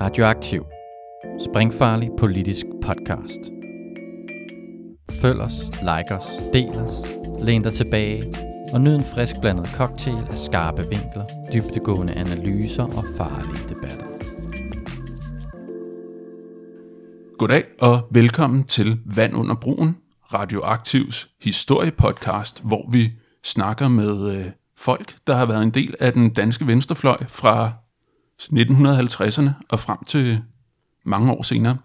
Radioaktiv. Springfarlig politisk podcast. Følg os, like os, del os, læn dig tilbage og nyd en frisk blandet cocktail af skarpe vinkler, dybtegående analyser og farlige debatter. Goddag og velkommen til Vand under broen, Radioaktivs historiepodcast, hvor vi snakker med øh, folk, der har været en del af den danske venstrefløj fra 1950'erne og frem til mange år senere.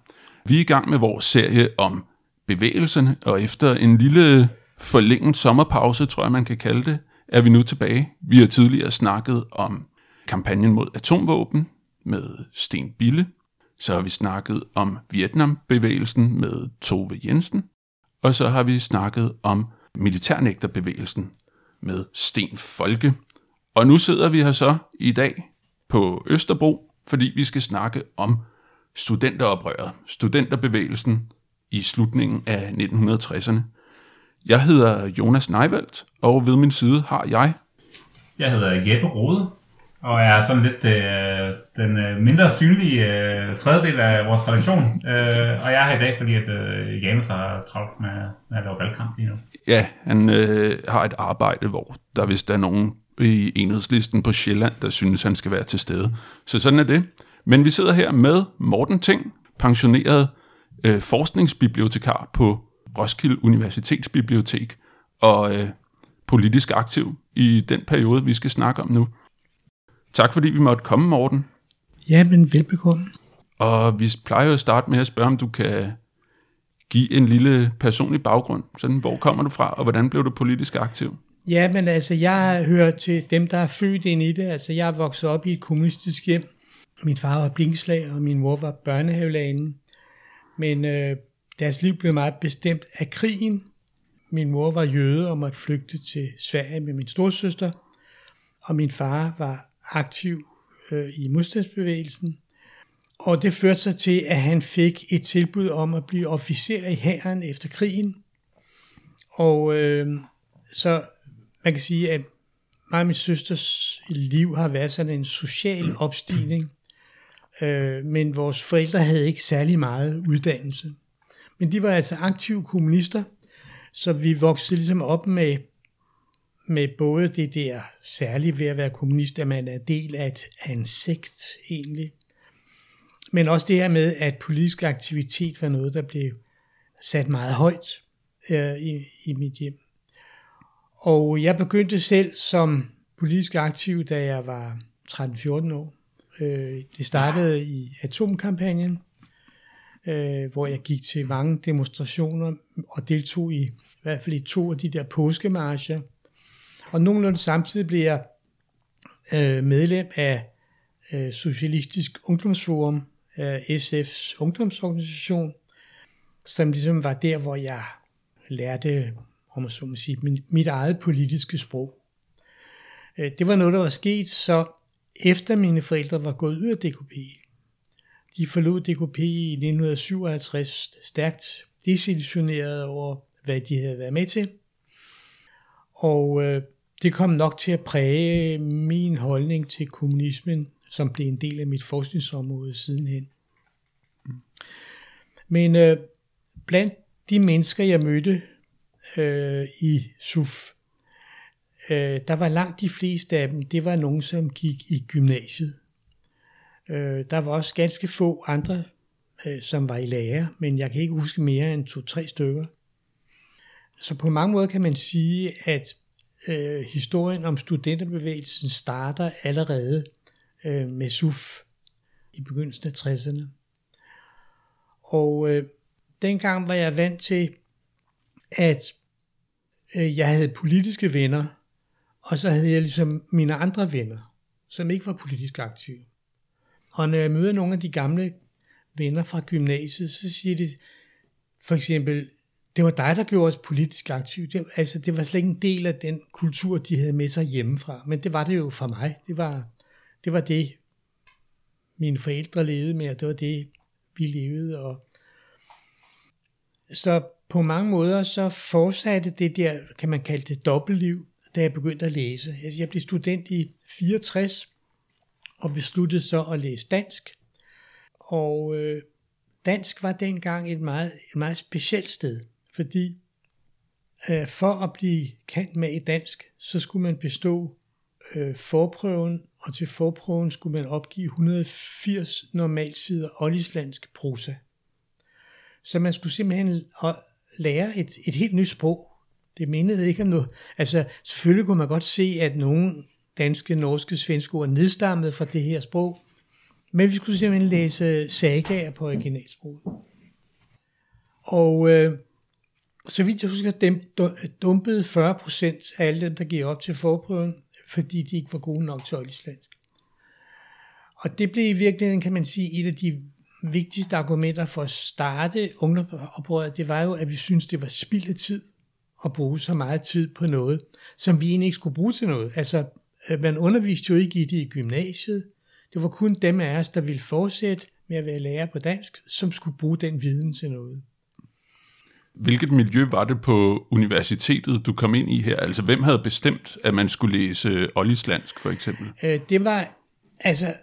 Vi er i gang med vores serie om bevægelserne, og efter en lille forlænget sommerpause, tror jeg man kan kalde det, er vi nu tilbage. Vi har tidligere snakket om kampagnen mod atomvåben med Sten Bille. Så har vi snakket om Vietnambevægelsen med Tove Jensen. Og så har vi snakket om militærnægterbevægelsen med Sten Folke. Og nu sidder vi her så i dag på Østerbro, fordi vi skal snakke om studenteroprøret, studenterbevægelsen i slutningen af 1960'erne. Jeg hedder Jonas Neivelt, og ved min side har jeg... Jeg hedder Jeppe Rode, og er sådan lidt øh, den øh, mindre synlige øh, tredjedel af vores redaktion. Øh, og jeg er her i dag, fordi at, øh, Janus har travlt med, med at lave valgkamp lige nu. Ja, han øh, har et arbejde, hvor der vist er nogen i enhedslisten på Sjælland, der synes, han skal være til stede. Så sådan er det. Men vi sidder her med Morten Ting, pensioneret øh, forskningsbibliotekar på Roskilde Universitetsbibliotek, og øh, politisk aktiv i den periode, vi skal snakke om nu. Tak fordi vi måtte komme, Morten. Ja, men velbekomme. Og vi plejer jo at starte med at spørge, om du kan give en lille personlig baggrund. Sådan, hvor kommer du fra, og hvordan blev du politisk aktiv? Ja, men altså, jeg hører til dem, der er født ind i det. Altså, jeg er vokset op i et kommunistisk hjem. Min far var blinkslag, og min mor var børnehavelærende. Men øh, deres liv blev meget bestemt af krigen. Min mor var jøde og måtte flygte til Sverige med min storsøster. Og min far var aktiv øh, i modstandsbevægelsen. Og det førte sig til, at han fik et tilbud om at blive officer i hæren efter krigen. Og øh, så man kan sige, at mig og min søsters liv har været sådan en social opstigning, øh, men vores forældre havde ikke særlig meget uddannelse. Men de var altså aktive kommunister, så vi voksede ligesom op med, med både det der særlige ved at være kommunist, at man er del af, et, af en sekt egentlig, men også det her med, at politisk aktivitet var noget, der blev sat meget højt øh, i, i mit hjem. Og jeg begyndte selv som politisk aktiv, da jeg var 13-14 år. Øh, det startede i atomkampagnen, øh, hvor jeg gik til mange demonstrationer og deltog i, i hvert fald i to af de der påskemarcher. Og nogenlunde samtidig blev jeg øh, medlem af øh, Socialistisk Ungdomsforum, øh, SF's ungdomsorganisation, som ligesom var der, hvor jeg lærte om man så må sige, mit eget politiske sprog. Øh, det var noget, der var sket, så efter mine forældre var gået ud af DKP, de forlod DKP i 1957 stærkt desillusioneret over, hvad de havde været med til. Og øh, det kom nok til at præge min holdning til kommunismen, som blev en del af mit forskningsområde sidenhen. Men øh, blandt de mennesker, jeg mødte øh, i SUF. Øh, der var langt de fleste af dem, det var nogen, som gik i gymnasiet. Øh, der var også ganske få andre, øh, som var i lære, men jeg kan ikke huske mere end to-tre stykker. Så på mange måder kan man sige, at øh, historien om studenterbevægelsen starter allerede øh, med SUF i begyndelsen af 60'erne. Og øh, dengang var jeg vant til, at Øh, jeg havde politiske venner, og så havde jeg ligesom mine andre venner, som ikke var politisk aktive. Og når jeg møder nogle af de gamle venner fra gymnasiet, så siger de for eksempel, det var dig, der gjorde os politisk aktive. Det, altså, det var slet ikke en del af den kultur, de havde med sig hjemmefra. Men det var det jo for mig. Det var det, var det mine forældre levede med, og det var det, vi levede. Og så på mange måder så fortsatte det der, kan man kalde det dobbeltliv, da jeg begyndte at læse. Altså, jeg blev student i 64 og besluttede så at læse dansk. Og øh, dansk var dengang et meget, et meget specielt sted, fordi øh, for at blive kendt med i dansk, så skulle man bestå øh, forprøven, og til forprøven skulle man opgive 180 normalsider oldislandsk prosa. Så man skulle simpelthen lære et, et helt nyt sprog. Det mindede ikke om noget. Altså, selvfølgelig kunne man godt se, at nogle danske, norske, svenske ord nedstammede fra det her sprog, men vi skulle simpelthen læse sagaer på originalsproget. Og øh, så vidt jeg husker, dem dumpede 40 procent af alle dem, der gik op til forprøven, fordi de ikke var gode nok til oldislandsk. Og det blev i virkeligheden, kan man sige, et af de vigtigste argumenter for at starte ungdomsoprøret, det var jo, at vi synes det var spild af tid at bruge så meget tid på noget, som vi egentlig ikke skulle bruge til noget. Altså, øh, man underviste jo ikke i det i gymnasiet. Det var kun dem af os, der ville fortsætte med at være lærer på dansk, som skulle bruge den viden til noget. Hvilket miljø var det på universitetet, du kom ind i her? Altså, hvem havde bestemt, at man skulle læse oldislandsk, for eksempel? Øh, det var, altså,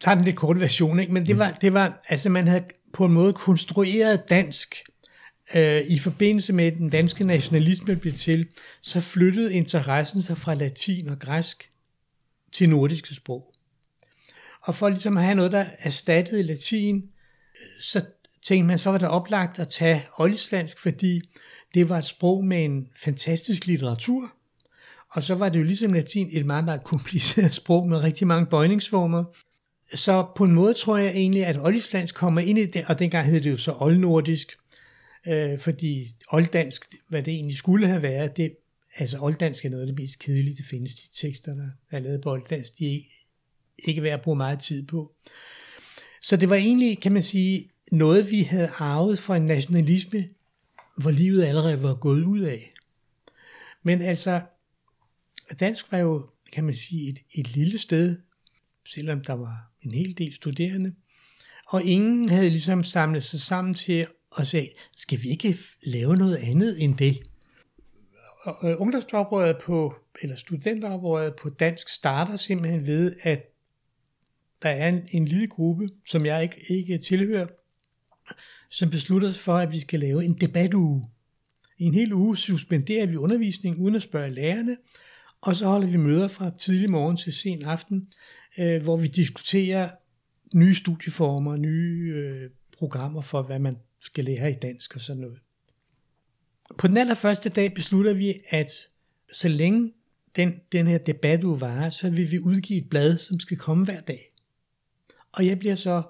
tager den lidt korte version, ikke? men det var, det var, altså man havde på en måde konstrueret dansk øh, i forbindelse med, at den danske nationalisme blev til, så flyttede interessen sig fra latin og græsk til nordiske sprog. Og for ligesom at have noget, der erstattede latin, så tænkte man, så var det oplagt at tage oldislandsk, fordi det var et sprog med en fantastisk litteratur, og så var det jo ligesom latin et meget, meget kompliceret sprog med rigtig mange bøjningsformer. Så på en måde tror jeg egentlig, at oldislandsk kommer ind i det, og dengang hed det jo så oldnordisk, øh, fordi olddansk, hvad det egentlig skulle have været, det, altså olddansk er noget af det mest kedelige, det findes de tekster, der er lavet på olddansk, de er ikke værd at bruge meget tid på. Så det var egentlig, kan man sige, noget vi havde arvet fra en nationalisme, hvor livet allerede var gået ud af. Men altså, dansk var jo, kan man sige, et, et lille sted, selvom der var en hel del studerende, og ingen havde ligesom samlet sig sammen til at sige, skal vi ikke lave noget andet end det? Ungdomsoprøret på, eller studenteroprøret på dansk starter simpelthen ved, at der er en, en lille gruppe, som jeg ikke, ikke tilhører, som beslutter sig for, at vi skal lave en debatuge. I en hel uge suspenderer vi undervisning uden at spørge lærerne, og så holder vi møder fra tidlig morgen til sen aften, øh, hvor vi diskuterer nye studieformer, nye øh, programmer for, hvad man skal lære i dansk og sådan noget. På den allerførste dag beslutter vi, at så længe den, den her debat varer, så vil vi udgive et blad, som skal komme hver dag. Og jeg bliver så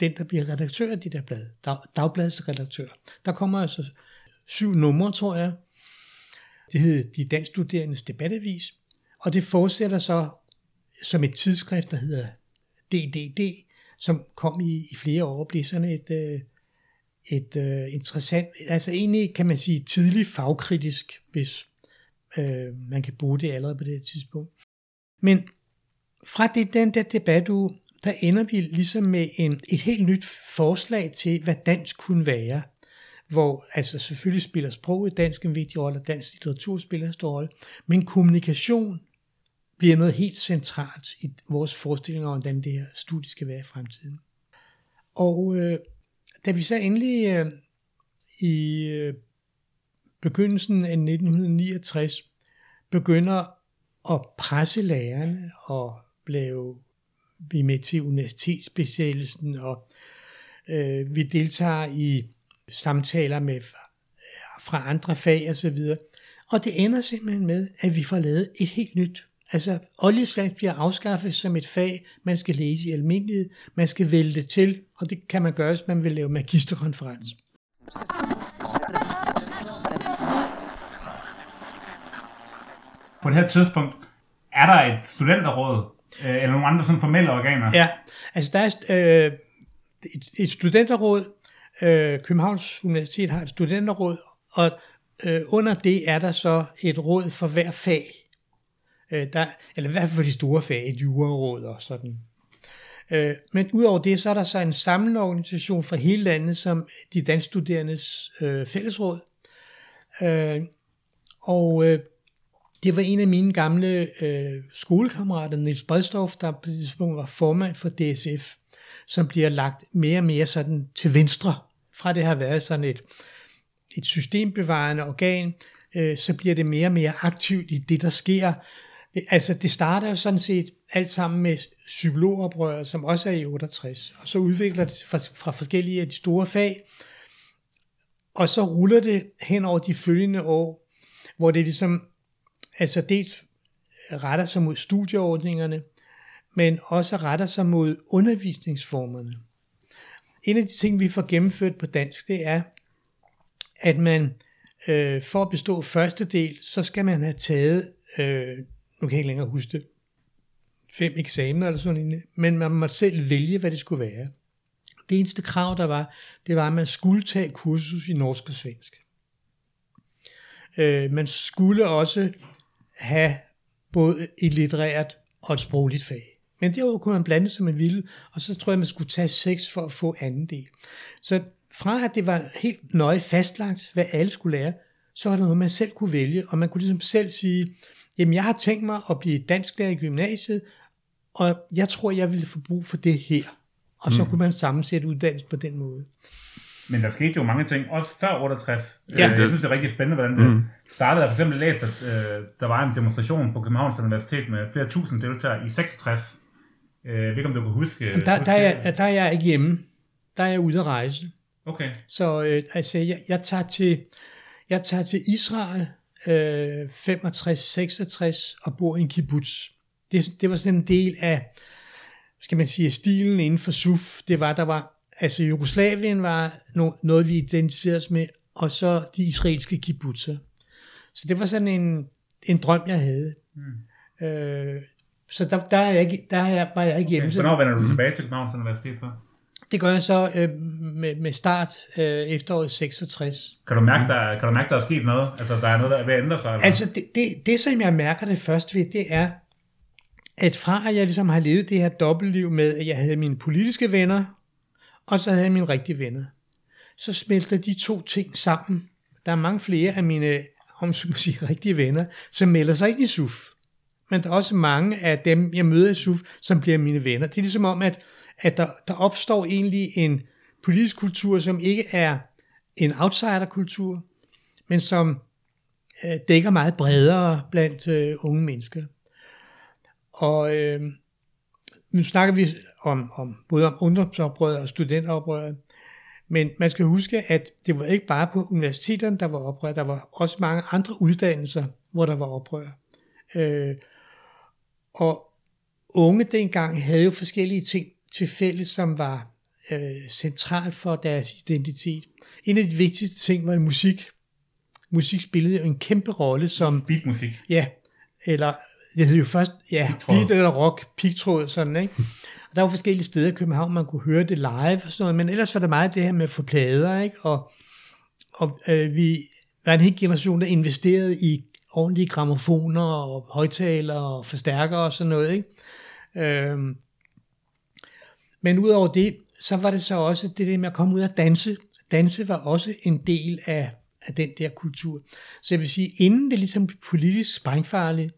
den, der bliver redaktør af det der blad, dag, dagbladsredaktør. Der kommer altså syv numre, tror jeg. Det hed De Dansk Studerendes Debatavis, og det fortsætter så som et tidsskrift, der hedder DDD, som kom i, i flere år og blev sådan et, øh, et øh, interessant, altså egentlig kan man sige tidlig fagkritisk, hvis øh, man kan bruge det allerede på det tidspunkt. Men fra det, den der debat, der ender vi ligesom med en, et helt nyt forslag til, hvad dansk kunne være. Hvor altså selvfølgelig spiller sproget dansk en vigtig rolle, og dansk litteratur spiller en stor rolle, men kommunikation bliver noget helt centralt i vores forestillinger om, hvordan det her studie skal være i fremtiden. Og øh, da vi så endelig øh, i øh, begyndelsen af 1969 begynder at presse lærerne og blev vi med til universitetsbesættelsen, og øh, vi deltager i samtaler med fra andre fag og så videre. Og det ender simpelthen med, at vi får lavet et helt nyt Altså, olieslag bliver afskaffet som et fag, man skal læse i almindelighed, man skal vælge det til, og det kan man gøre, hvis man vil lave magisterkonferens. På det her tidspunkt, er der et studenterråd, øh, eller nogle andre sådan formelle organer? Ja, altså der er øh, et, et studenterråd, øh, Københavns Universitet har et studenterråd, og øh, under det er der så et råd for hver fag. Øh, der, eller i hvert fald for de store fag, et juraråd og sådan. Øh, men udover det, så er der så en samlende organisation for hele landet, som de danskstuderendes øh, fællesråd. Øh, og øh, det var en af mine gamle øh, skolekammerater, Niels Bredstorff, der på det tidspunkt var formand for DSF som bliver lagt mere og mere sådan til venstre, fra det har været sådan et, et systembevarende organ, øh, så bliver det mere og mere aktivt i det, der sker. Det, altså det starter jo sådan set alt sammen med psykologoprøret, som også er i 68, og så udvikler det fra, fra forskellige af de store fag, og så ruller det hen over de følgende år, hvor det ligesom, altså dels retter sig mod studieordningerne, men også retter sig mod undervisningsformerne. En af de ting, vi får gennemført på dansk, det er, at man øh, for at bestå første del, så skal man have taget, øh, nu kan jeg ikke længere huske det, fem eksamener eller sådan noget, men man må selv vælge, hvad det skulle være. Det eneste krav, der var, det var, at man skulle tage kursus i norsk og svensk. Øh, man skulle også have både et litterært og et sprogligt fag. Men derudover kunne man blande sig, man ville, og så tror jeg, man skulle tage seks for at få anden del. Så fra at det var helt nøje fastlagt, hvad alle skulle lære, så var det noget, man selv kunne vælge, og man kunne ligesom selv sige, jamen jeg har tænkt mig at blive dansklærer i gymnasiet, og jeg tror, jeg ville få brug for det her. Og så mm. kunne man sammensætte uddannelse på den måde. Men der skete jo mange ting, også før 68. Ja. Øh, Jeg synes, det er rigtig spændende, hvordan det mm. startede. Jeg for eksempel læst, at øh, der var en demonstration på Københavns Universitet med flere tusind deltagere i 66. Øh, jeg ved ikke, om du kan huske... Jamen, der, huske der, er, jeg- der er jeg ikke hjemme. Der er jeg ude at rejse. Okay. Så øh, altså, jeg, jeg, tager til, jeg tager til Israel øh, 65-66 og bor i en kibbutz. Det, det var sådan en del af, skal man sige, stilen inden for SUF. Det var, der var, altså Jugoslavien var no, noget, vi identificerede os med, og så de israelske kibbutzer. Så det var sådan en, en drøm, jeg havde. Mm. Øh, så der, der, er jeg ikke, der er jeg, var jeg ikke hjemme. okay. Så Hvornår vender du tilbage til Københavns Universitet så? det gør jeg så øh, med, med start øh, efteråret 66. Kan du mærke, der, kan du mærke, der er sket noget? Altså, der er noget, der er ved at ændre sig? Eller? Altså det, det, det, som jeg mærker det først ved, det er, at fra at jeg ligesom har levet det her dobbeltliv med, at jeg havde mine politiske venner, og så havde jeg mine rigtige venner, så smelter de to ting sammen. Der er mange flere af mine, om så må sige, rigtige venner, som melder sig ind i SUF. Men der er også mange af dem, jeg møder i SUF, som bliver mine venner. Det er ligesom om, at, at der, der opstår egentlig en politisk kultur, som ikke er en outsiderkultur, men som øh, dækker meget bredere blandt øh, unge mennesker. Og øh, nu snakker vi om, om både om ungdomsoprøret og studenteroprøret, men man skal huske, at det var ikke bare på universiteterne, der var oprør, der var også mange andre uddannelser, hvor der var oprør. Øh, og unge dengang havde jo forskellige ting til fælles, som var øh, centralt for deres identitet. En af de vigtigste ting var musik. Musik spillede jo en kæmpe rolle som Beatmusik. Ja, eller det hed jo først, ja, Pigtråd. beat eller rock, pigtråd, sådan, ikke? Og der var forskellige steder i København, man kunne høre det live og sådan noget, men ellers var der meget det her med for plader, ikke? Og, og øh, vi var en hel generation, der investerede i ordentlige gramofoner og højtalere og forstærkere og sådan noget, ikke? Øhm, men udover det, så var det så også det der med at komme ud og danse. Danse var også en del af, af den der kultur. Så jeg vil sige, inden det ligesom blev politisk sprængfarligt,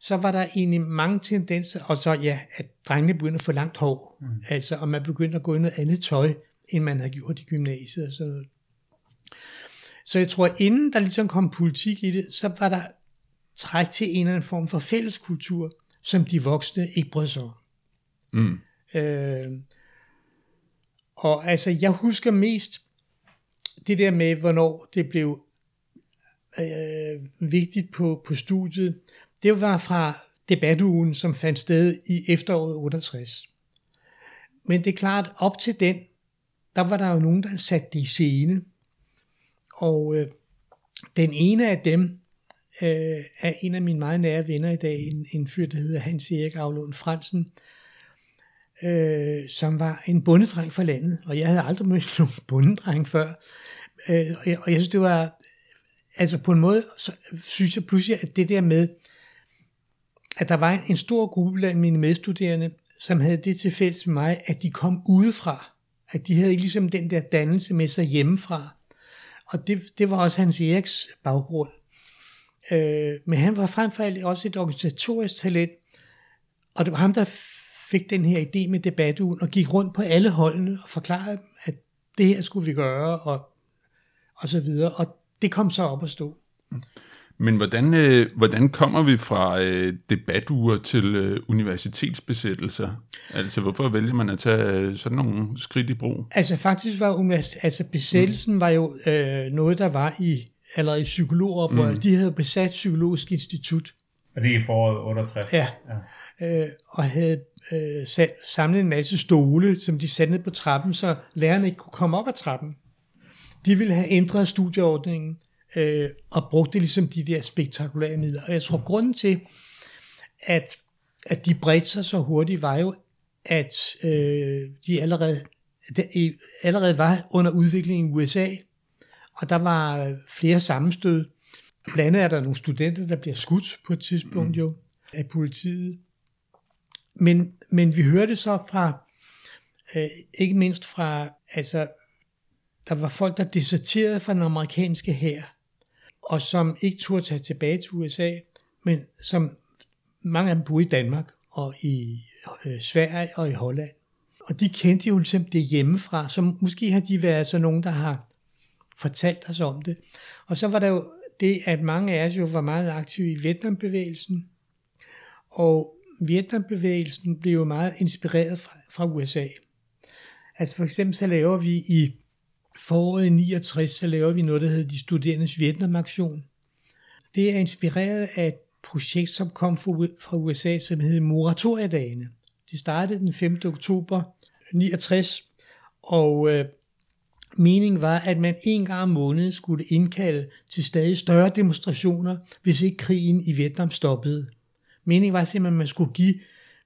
så var der egentlig mange tendenser, og så ja, at drengene begyndte at få langt hår. Mm. Altså, og man begyndte at gå i noget andet tøj, end man havde gjort i gymnasiet og sådan noget. Så jeg tror, inden der ligesom kom politik i det, så var der træk til en eller anden form for fælleskultur, som de voksne ikke brød sig om. Mm. Øh, og altså, jeg husker mest det der med, hvornår det blev øh, vigtigt på, på studiet. Det var fra debatugen, som fandt sted i efteråret 68. Men det er klart, op til den, der var der jo nogen, der satte det i scene. Og øh, den ene af dem øh, er en af mine meget nære venner i dag, en, en fyr, der hedder Hans Erik Aflund Fransen, øh, som var en bondedreng fra landet, og jeg havde aldrig mødt nogen bondedreng før. Øh, og, jeg, og jeg synes, det var, altså på en måde, så synes jeg pludselig, at det der med, at der var en stor gruppe blandt mine medstuderende, som havde det til fælles med mig, at de kom udefra. At de havde ikke ligesom den der dannelse med sig hjemmefra. Og det, det var også Hans Eriks baggrund. Øh, men han var frem for alt også et organisatorisk talent, og det var ham, der fik den her idé med debatugen og gik rundt på alle holdene og forklarede, at det her skulle vi gøre, og, og så videre. Og det kom så op at stå. Men hvordan, øh, hvordan kommer vi fra øh, debatuger til øh, universitetsbesættelser? Altså, hvorfor vælger man at tage øh, sådan nogle skridt i brug? Altså faktisk var univers- altså besættelsen mm. var jo øh, noget, der var i allerede i psykologoprøret. Mm. De havde besat Psykologisk Institut. Og det er i foråret 68. Ja. ja. Øh, og havde øh, sat, samlet en masse stole, som de satte ned på trappen, så lærerne ikke kunne komme op ad trappen. De ville have ændret studieordningen øh, og brugte ligesom de der spektakulære midler. Og jeg tror, grunden til, at, at de bredte sig så hurtigt, var jo, at øh, de allerede, de allerede var under udvikling i USA, og der var flere sammenstød. Blandt andet er der nogle studenter, der bliver skudt på et tidspunkt mm. jo af politiet. Men, men vi hørte så fra, øh, ikke mindst fra, altså, der var folk, der deserterede fra den amerikanske hær, og som ikke turde tage tilbage til USA, men som mange af dem boede i Danmark og i øh, Sverige og i Holland. Og de kendte jo ligesom det hjemmefra, så måske har de været så nogen, der har fortalt os om det. Og så var der jo det, at mange af os jo var meget aktive i Vietnambevægelsen, og Vietnambevægelsen blev jo meget inspireret fra, fra USA. Altså for eksempel så laver vi i foråret 69, så laver vi noget, der hedder De Studerendes Vietnamaktion. Det er inspireret af et projekt, som kom fra USA, som hedder Moratoriedagene. Det startede den 5. oktober 69, og øh, meningen var, at man en gang om måneden skulle indkalde til stadig større demonstrationer, hvis ikke krigen i Vietnam stoppede. Meningen var simpelthen, at man skulle give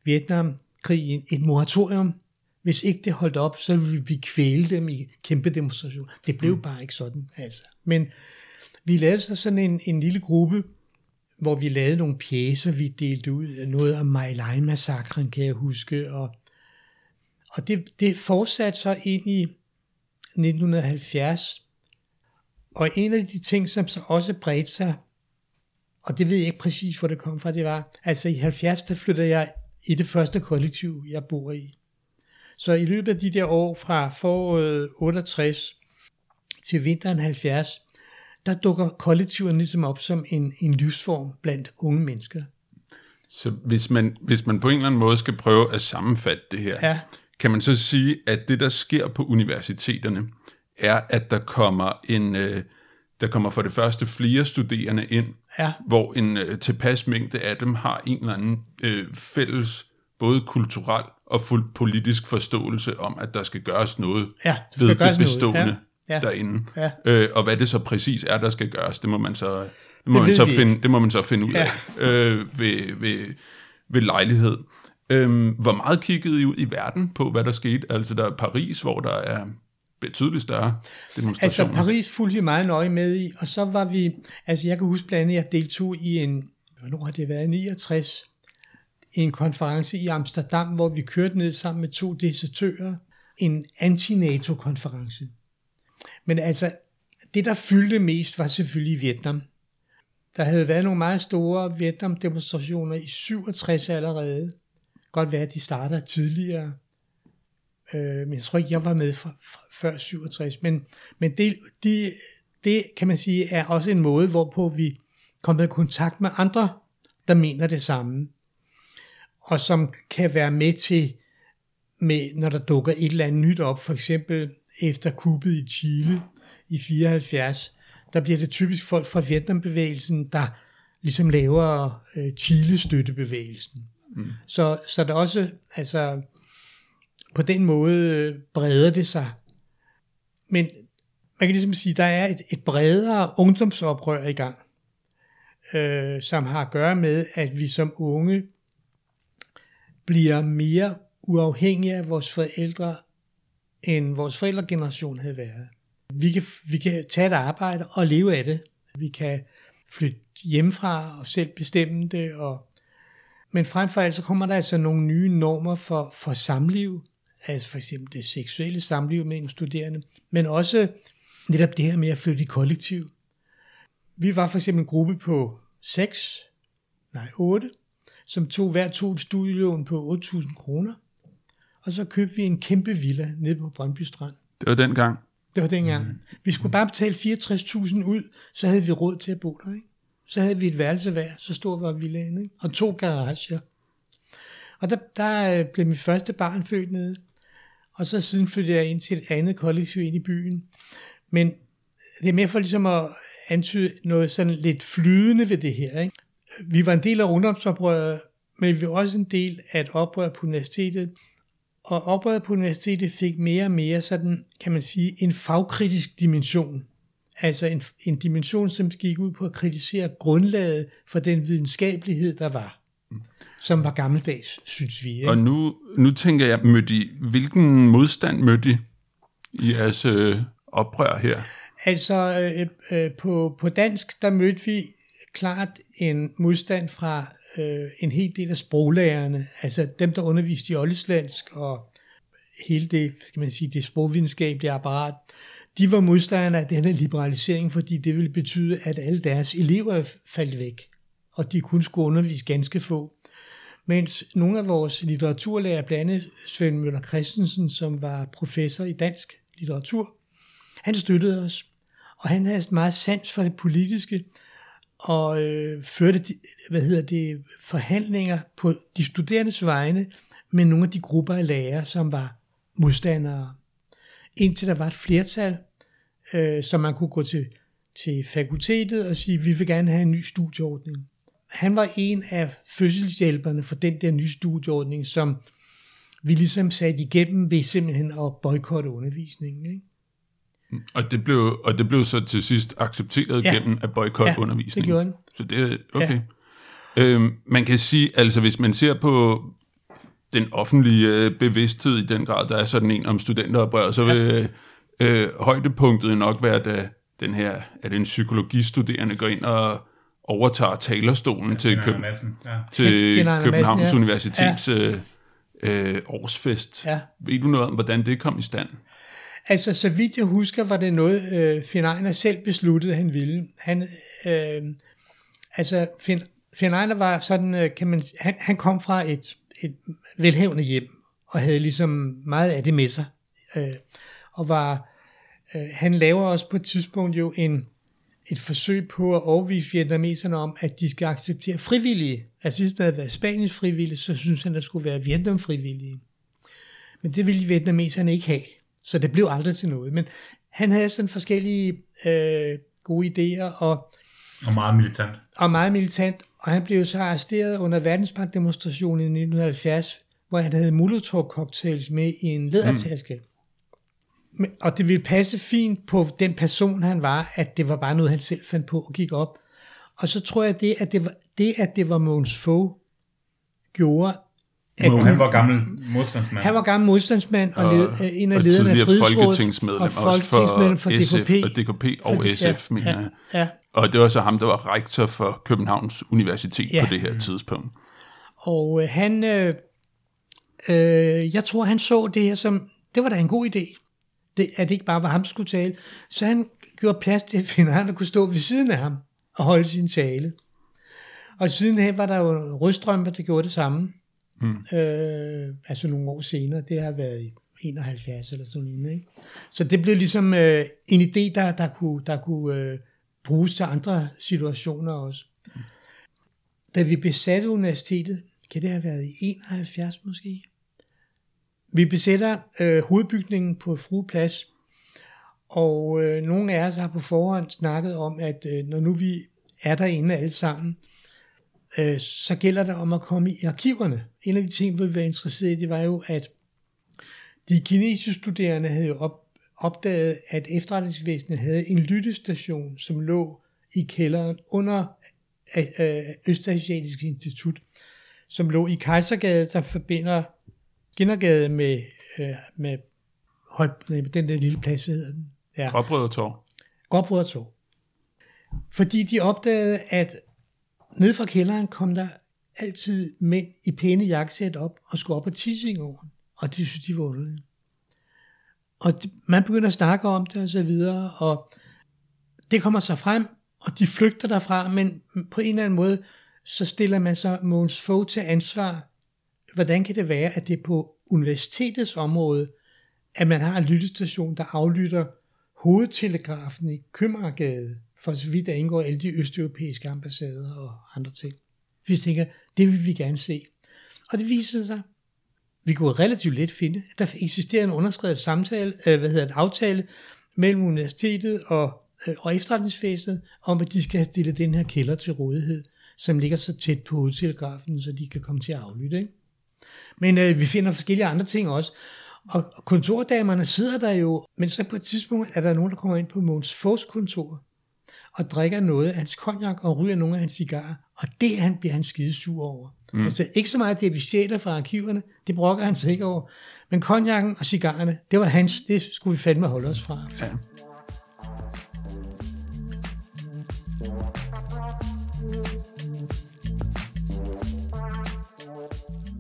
Vietnamkrigen et moratorium. Hvis ikke det holdt op, så ville vi kvæle dem i kæmpe demonstrationer. Det blev mm. bare ikke sådan. Altså. Men vi lavede så sådan en, en lille gruppe, hvor vi lavede nogle pjæser, vi delte ud. Noget om My Lai-massakren, kan jeg huske. Og, og det, det fortsatte så ind i 1970. Og en af de ting, som så også bredte sig og det ved jeg ikke præcis, hvor det kom fra. Det var, altså i 70, der flyttede jeg i det første kollektiv, jeg bor i. Så i løbet af de der år fra foråret 68 til vinteren 70, der dukker kollektiverne ligesom op som en, en livsform blandt unge mennesker. Så hvis man, hvis man på en eller anden måde skal prøve at sammenfatte det her, ja. Kan man så sige, at det, der sker på universiteterne, er, at der kommer en, øh, der kommer for det første flere studerende ind, ja. hvor en øh, tilpas mængde af dem har en eller anden øh, fælles, både kulturel og fuld politisk forståelse om, at der skal gøres noget ja, ved det bestående noget. Ja. Ja. derinde. Ja. Øh, og hvad det så præcis er, der skal gøres, det må man så, det må det man så, finde, det må man så finde ud ja. af øh, ved, ved, ved lejlighed. Øhm, hvor meget kiggede I ud i verden på, hvad der skete? Altså der er Paris, hvor der er betydeligt større demonstrationer. Altså Paris fulgte meget nøje med i, og så var vi, altså jeg kan huske blandt andet, jeg deltog i en, hvornår har det været, 69, en konference i Amsterdam, hvor vi kørte ned sammen med to desertører, en anti-NATO-konference. Men altså, det der fyldte mest var selvfølgelig Vietnam. Der havde været nogle meget store Vietnam-demonstrationer i 67 allerede. Godt være, at de starter tidligere. Øh, men jeg tror ikke, jeg var med for, for, før 67. Men, men det, de, det, kan man sige, er også en måde, hvorpå vi kommer i kontakt med andre, der mener det samme. Og som kan være med til, med, når der dukker et eller andet nyt op, for eksempel efter kuppet i Chile i 74, der bliver det typisk folk fra Vietnambevægelsen, der ligesom laver øh, Chile-støttebevægelsen. Mm. Så, så der også, altså, på den måde øh, breder det sig. Men man kan ligesom sige, der er et, et bredere ungdomsoprør i gang, øh, som har at gøre med, at vi som unge bliver mere uafhængige af vores forældre, end vores forældregeneration havde været. Vi kan, vi kan tage et arbejde og leve af det. Vi kan flytte hjemmefra og selv bestemme det. Og, men frem for alt så kommer der altså nogle nye normer for, for samliv, altså for eksempel det seksuelle samliv mellem studerende, men også netop det her med at flytte i kollektiv. Vi var for eksempel en gruppe på 6, nej 8, som tog hver to et studielån på 8.000 kroner. og så købte vi en kæmpe villa nede på Brøndby Strand. Det var dengang. Det var dengang. Mm. Vi skulle bare betale 64.000 ud, så havde vi råd til at bo der. Ikke? Så havde vi et værelse hver, så stor var villaen, ikke? og to garager. Og der, der øh, blev mit første barn født nede, og så siden flyttede jeg ind til et andet kollektiv ind i byen. Men det er mere for ligesom at antyde noget sådan lidt flydende ved det her. Ikke? Vi var en del af ungdomsoprøret, men vi var også en del af et oprør på universitetet, og oprøret på universitetet fik mere og mere sådan, kan man sige, en fagkritisk dimension. Altså en, en dimension, som gik ud på at kritisere grundlaget for den videnskabelighed, der var. Som var gammeldags, synes vi. Ikke? Og nu, nu tænker jeg, mødte I, hvilken modstand mødte I i jeres øh, oprør her? Altså øh, øh, på, på dansk, der mødte vi klart en modstand fra øh, en hel del af sproglærerne, altså dem, der underviste i oldeslandsk og hele det, skal man sige, det sprogvidenskabelige apparat, de var modstandere af denne liberalisering, fordi det ville betyde, at alle deres elever faldt væk, og de kun skulle undervise ganske få. Mens nogle af vores litteraturlærer, blandt andet Svend Møller Christensen, som var professor i dansk litteratur, han støttede os, og han havde meget sans for det politiske, og øh, førte de, hvad hedder det, forhandlinger på de studerendes vegne med nogle af de grupper af lærere, som var modstandere. Indtil der var et flertal, øh, så man kunne gå til, til fakultetet og sige, vi vil gerne have en ny studieordning. Han var en af fødselshjælperne for den der nye studieordning, som vi ligesom satte igennem ved simpelthen at boykotte undervisningen. Ikke? Og det, blev, og det blev så til sidst accepteret ja. gennem at boykotte Ja, undervisningen. det gjorde den. Så det er okay. Ja. Øhm, man kan sige, altså hvis man ser på den offentlige øh, bevidsthed i den grad, der er sådan en om studenteroprør, så vil øh, øh, højdepunktet nok være, da den her, at en psykologistuderende går ind og overtager talerstolen ja, til, Finder Køb- Madsen, ja. til Københavns Madsen, ja. Universitets øh, øh, årsfest. Ja. Ved du noget om, hvordan det kom i stand? Altså, så vidt jeg husker, var det noget, øh, Finn Ejner selv besluttede, han ville. Han, øh, altså, Finn, Finn Ejner var sådan, øh, kan man han, han kom fra et, et velhavende hjem, og havde ligesom meget af det med sig. Øh, og var, øh, han laver også på et tidspunkt jo en, et forsøg på at overvise vietnameserne om, at de skal acceptere frivillige. Altså, hvis det havde været Spaniens frivillige, så synes han, der skulle være Vietnam frivillige. Men det ville vietnameserne ikke have. Så det blev aldrig til noget. Men han havde sådan forskellige øh, gode idéer og, og meget militant. og meget militant. Og han blev så arresteret under verdensbankdemonstrationen i 1970, hvor han havde Molotov-cocktails med i en lædertaske. Men, og det ville passe fint på den person, han var, at det var bare noget, han selv fandt på og gik op. Og så tror jeg, det, at det var, det, at det var Mogens Fogh, gjorde, at Og han var gammel modstandsmand. han var gammel modstandsmand og, Og- led, øh, en af og lederne af tidligere Frihedsrådet. folketingsmedlem og folketingsmedlem for, for SF DKP. og DKP og For- SF, mener ja, jeg. ja. Og det var så ham, der var rektor for Københavns Universitet Ja. på det her tidspunkt. Og øh, han, øh, øh, jeg tror, han så det her som, det var da en god idé, det, at det ikke bare var ham, der skulle tale. Så han gjorde plads til, at Finn Arne kunne stå ved siden af ham og holde sin tale. Og sidenhen var der jo Rødstrømpe, der gjorde det samme. Hmm. Øh, altså nogle år senere, det har været i 71 eller sådan noget. Ikke? Så det blev ligesom øh, en idé, der, der kunne, der kunne øh, bruges til andre situationer også. Da vi besatte universitetet, kan det have været i 71 måske? Vi besætter øh, hovedbygningen på Frueplads, og øh, nogle af os har på forhånd snakket om, at øh, når nu vi er derinde alle sammen, øh, så gælder det om at komme i arkiverne. En af de ting, vi var interesseret i, det var jo, at de kinesiske studerende havde jo op, opdaget, at efterretningsvæsenet havde en lyttestation, som lå i kælderen under øh, Østasiatisk Institut, som lå i Kejsergade, der forbinder Skinnergade med, øh, med, høj, den der lille plads, hvad hedder den? Ja. Gråbrødretorv. Gråbrødretorv. Fordi de opdagede, at ned fra kælderen kom der altid mænd i pæne jakkesæt op og skulle op på tissingården. Og de synes, de var underlige. Og man begynder at snakke om det og så videre, og det kommer så frem, og de flygter derfra, men på en eller anden måde, så stiller man så Mogens Fogh til ansvar hvordan kan det være, at det er på universitetets område, at man har en lyttestation, der aflytter hovedtelegrafen i Købmagergade, for så vidt der indgår alle de østeuropæiske ambassader og andre ting. Vi tænker, det vil vi gerne se. Og det viser sig, vi kunne relativt let finde, at der eksisterer en underskrevet samtale, øh, hvad hedder det, aftale mellem universitetet og, øh, og efterretningsvæsenet, om at de skal have stillet den her kælder til rådighed, som ligger så tæt på hovedtelegrafen, så de kan komme til at aflytte. Ikke? Men øh, vi finder forskellige andre ting også. Og kontordamerne sidder der jo, men så på et tidspunkt er der nogen, der kommer ind på Måns Fogs kontor og drikker noget af hans konjak og ryger nogle af hans cigarer. Og det han, bliver han skide sur over. Mm. Altså ikke så meget det, vi stjæler fra arkiverne, det brokker han sig ikke over. Men konjakken og cigarerne, det var hans, det skulle vi fandme holde os fra. Ja.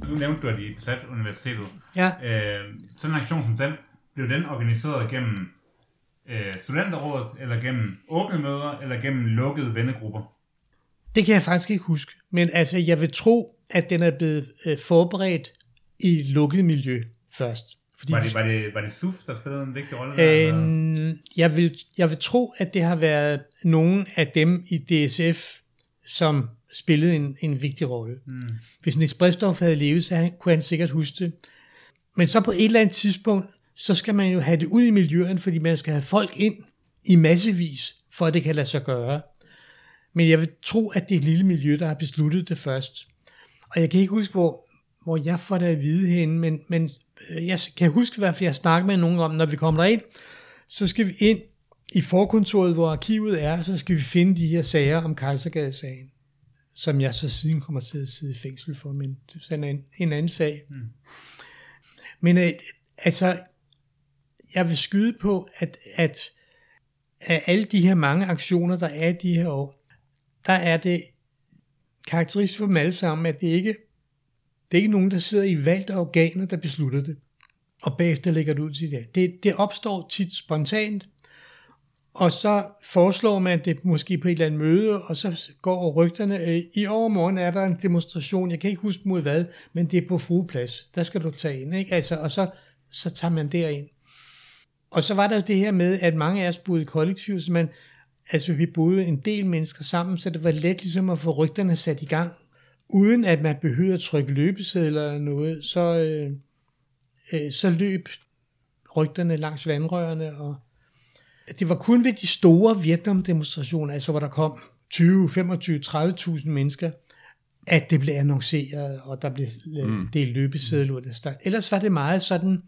Nu nævnte du, at I besat universitetet. Ja. Øh, sådan en aktion som den, blev den organiseret gennem øh, studenterrådet, eller gennem åbne møder, eller gennem lukkede vennegrupper? Det kan jeg faktisk ikke huske, men altså, jeg vil tro, at den er blevet øh, forberedt i et lukket miljø først. Fordi var, det, var, det, var det SUF, der spillede en vigtig rolle? Øh, jeg, vil, jeg vil tro, at det har været nogle af dem i DSF, som spillede en, en vigtig rolle. Mm. Hvis Niels Bredstof havde levet, så han, kunne han sikkert huske det. Men så på et eller andet tidspunkt, så skal man jo have det ud i miljøet, fordi man skal have folk ind i massevis, for at det kan lade sig gøre. Men jeg vil tro, at det er et lille miljø, der har besluttet det først. Og jeg kan ikke huske, hvor, hvor jeg får det at vide henne, men, men øh, jeg kan huske i hvert fald, jeg snakker med nogen om, når vi kommer derind, så skal vi ind i forkontoret, hvor arkivet er, så skal vi finde de her sager om Kejsergade-sagen, som jeg så siden kommer til at sidde i fængsel for, men det er en, en anden sag. Mm. Men øh, altså, jeg vil skyde på, at, at af alle de her mange aktioner, der er i de her år, der er det karakteristisk for dem alle sammen, at det ikke det er ikke nogen, der sidder i valgte organer, der beslutter det, og bagefter lægger det ud til det. det. Det opstår tit spontant, og så foreslår man det måske på et eller andet møde, og så går rygterne, øh, i overmorgen er der en demonstration, jeg kan ikke huske mod hvad, men det er på frueplads, der skal du tage ind, ikke? Altså, og så, så tager man derind. Og så var der jo det her med, at mange af os boede i kollektiv, så man, altså vi boede en del mennesker sammen, så det var let ligesom at få rygterne sat i gang, uden at man behøvede at trykke løbesedler eller noget, så, øh, øh, så løb rygterne langs vandrørene, og det var kun ved de store Vietnam-demonstrationer, altså hvor der kom 20, 25, 30.000 mennesker, at det blev annonceret, og der blev mm. delt løbesedler. Ellers var det meget sådan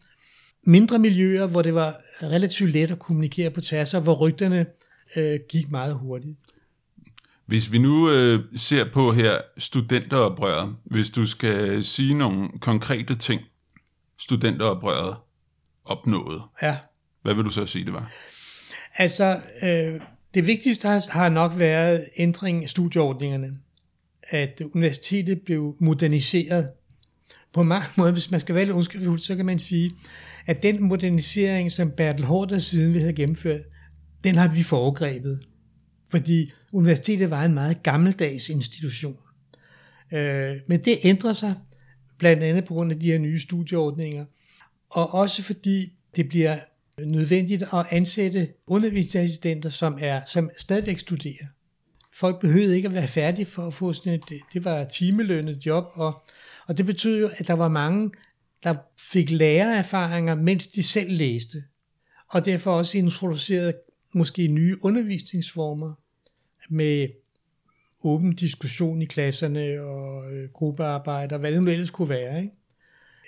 mindre miljøer, hvor det var relativt let at kommunikere på tværs, hvor rygterne øh, gik meget hurtigt. Hvis vi nu øh, ser på her studenteroprøret, hvis du skal sige nogle konkrete ting, studenteroprøret opnået, ja. hvad vil du så sige, det var? Altså, øh, det vigtigste har, nok været ændring af studieordningerne. At universitetet blev moderniseret. På mange måder, hvis man skal være lidt ondskabsfuld, så kan man sige, at den modernisering, som Bertel Hårder siden vi havde gennemført, den har vi foregrebet. Fordi universitetet var en meget gammeldags institution. Øh, men det ændrer sig, blandt andet på grund af de her nye studieordninger, og også fordi det bliver nødvendigt at ansætte undervisningsassistenter, som, er, som stadigvæk studerer. Folk behøvede ikke at være færdige for at få sådan et, det var timelønnet job, og, og det betød jo, at der var mange, der fik lærererfaringer, mens de selv læste. Og derfor også introduceret måske nye undervisningsformer med åben diskussion i klasserne og øh, gruppearbejde og hvad det nu ellers kunne være. Ikke?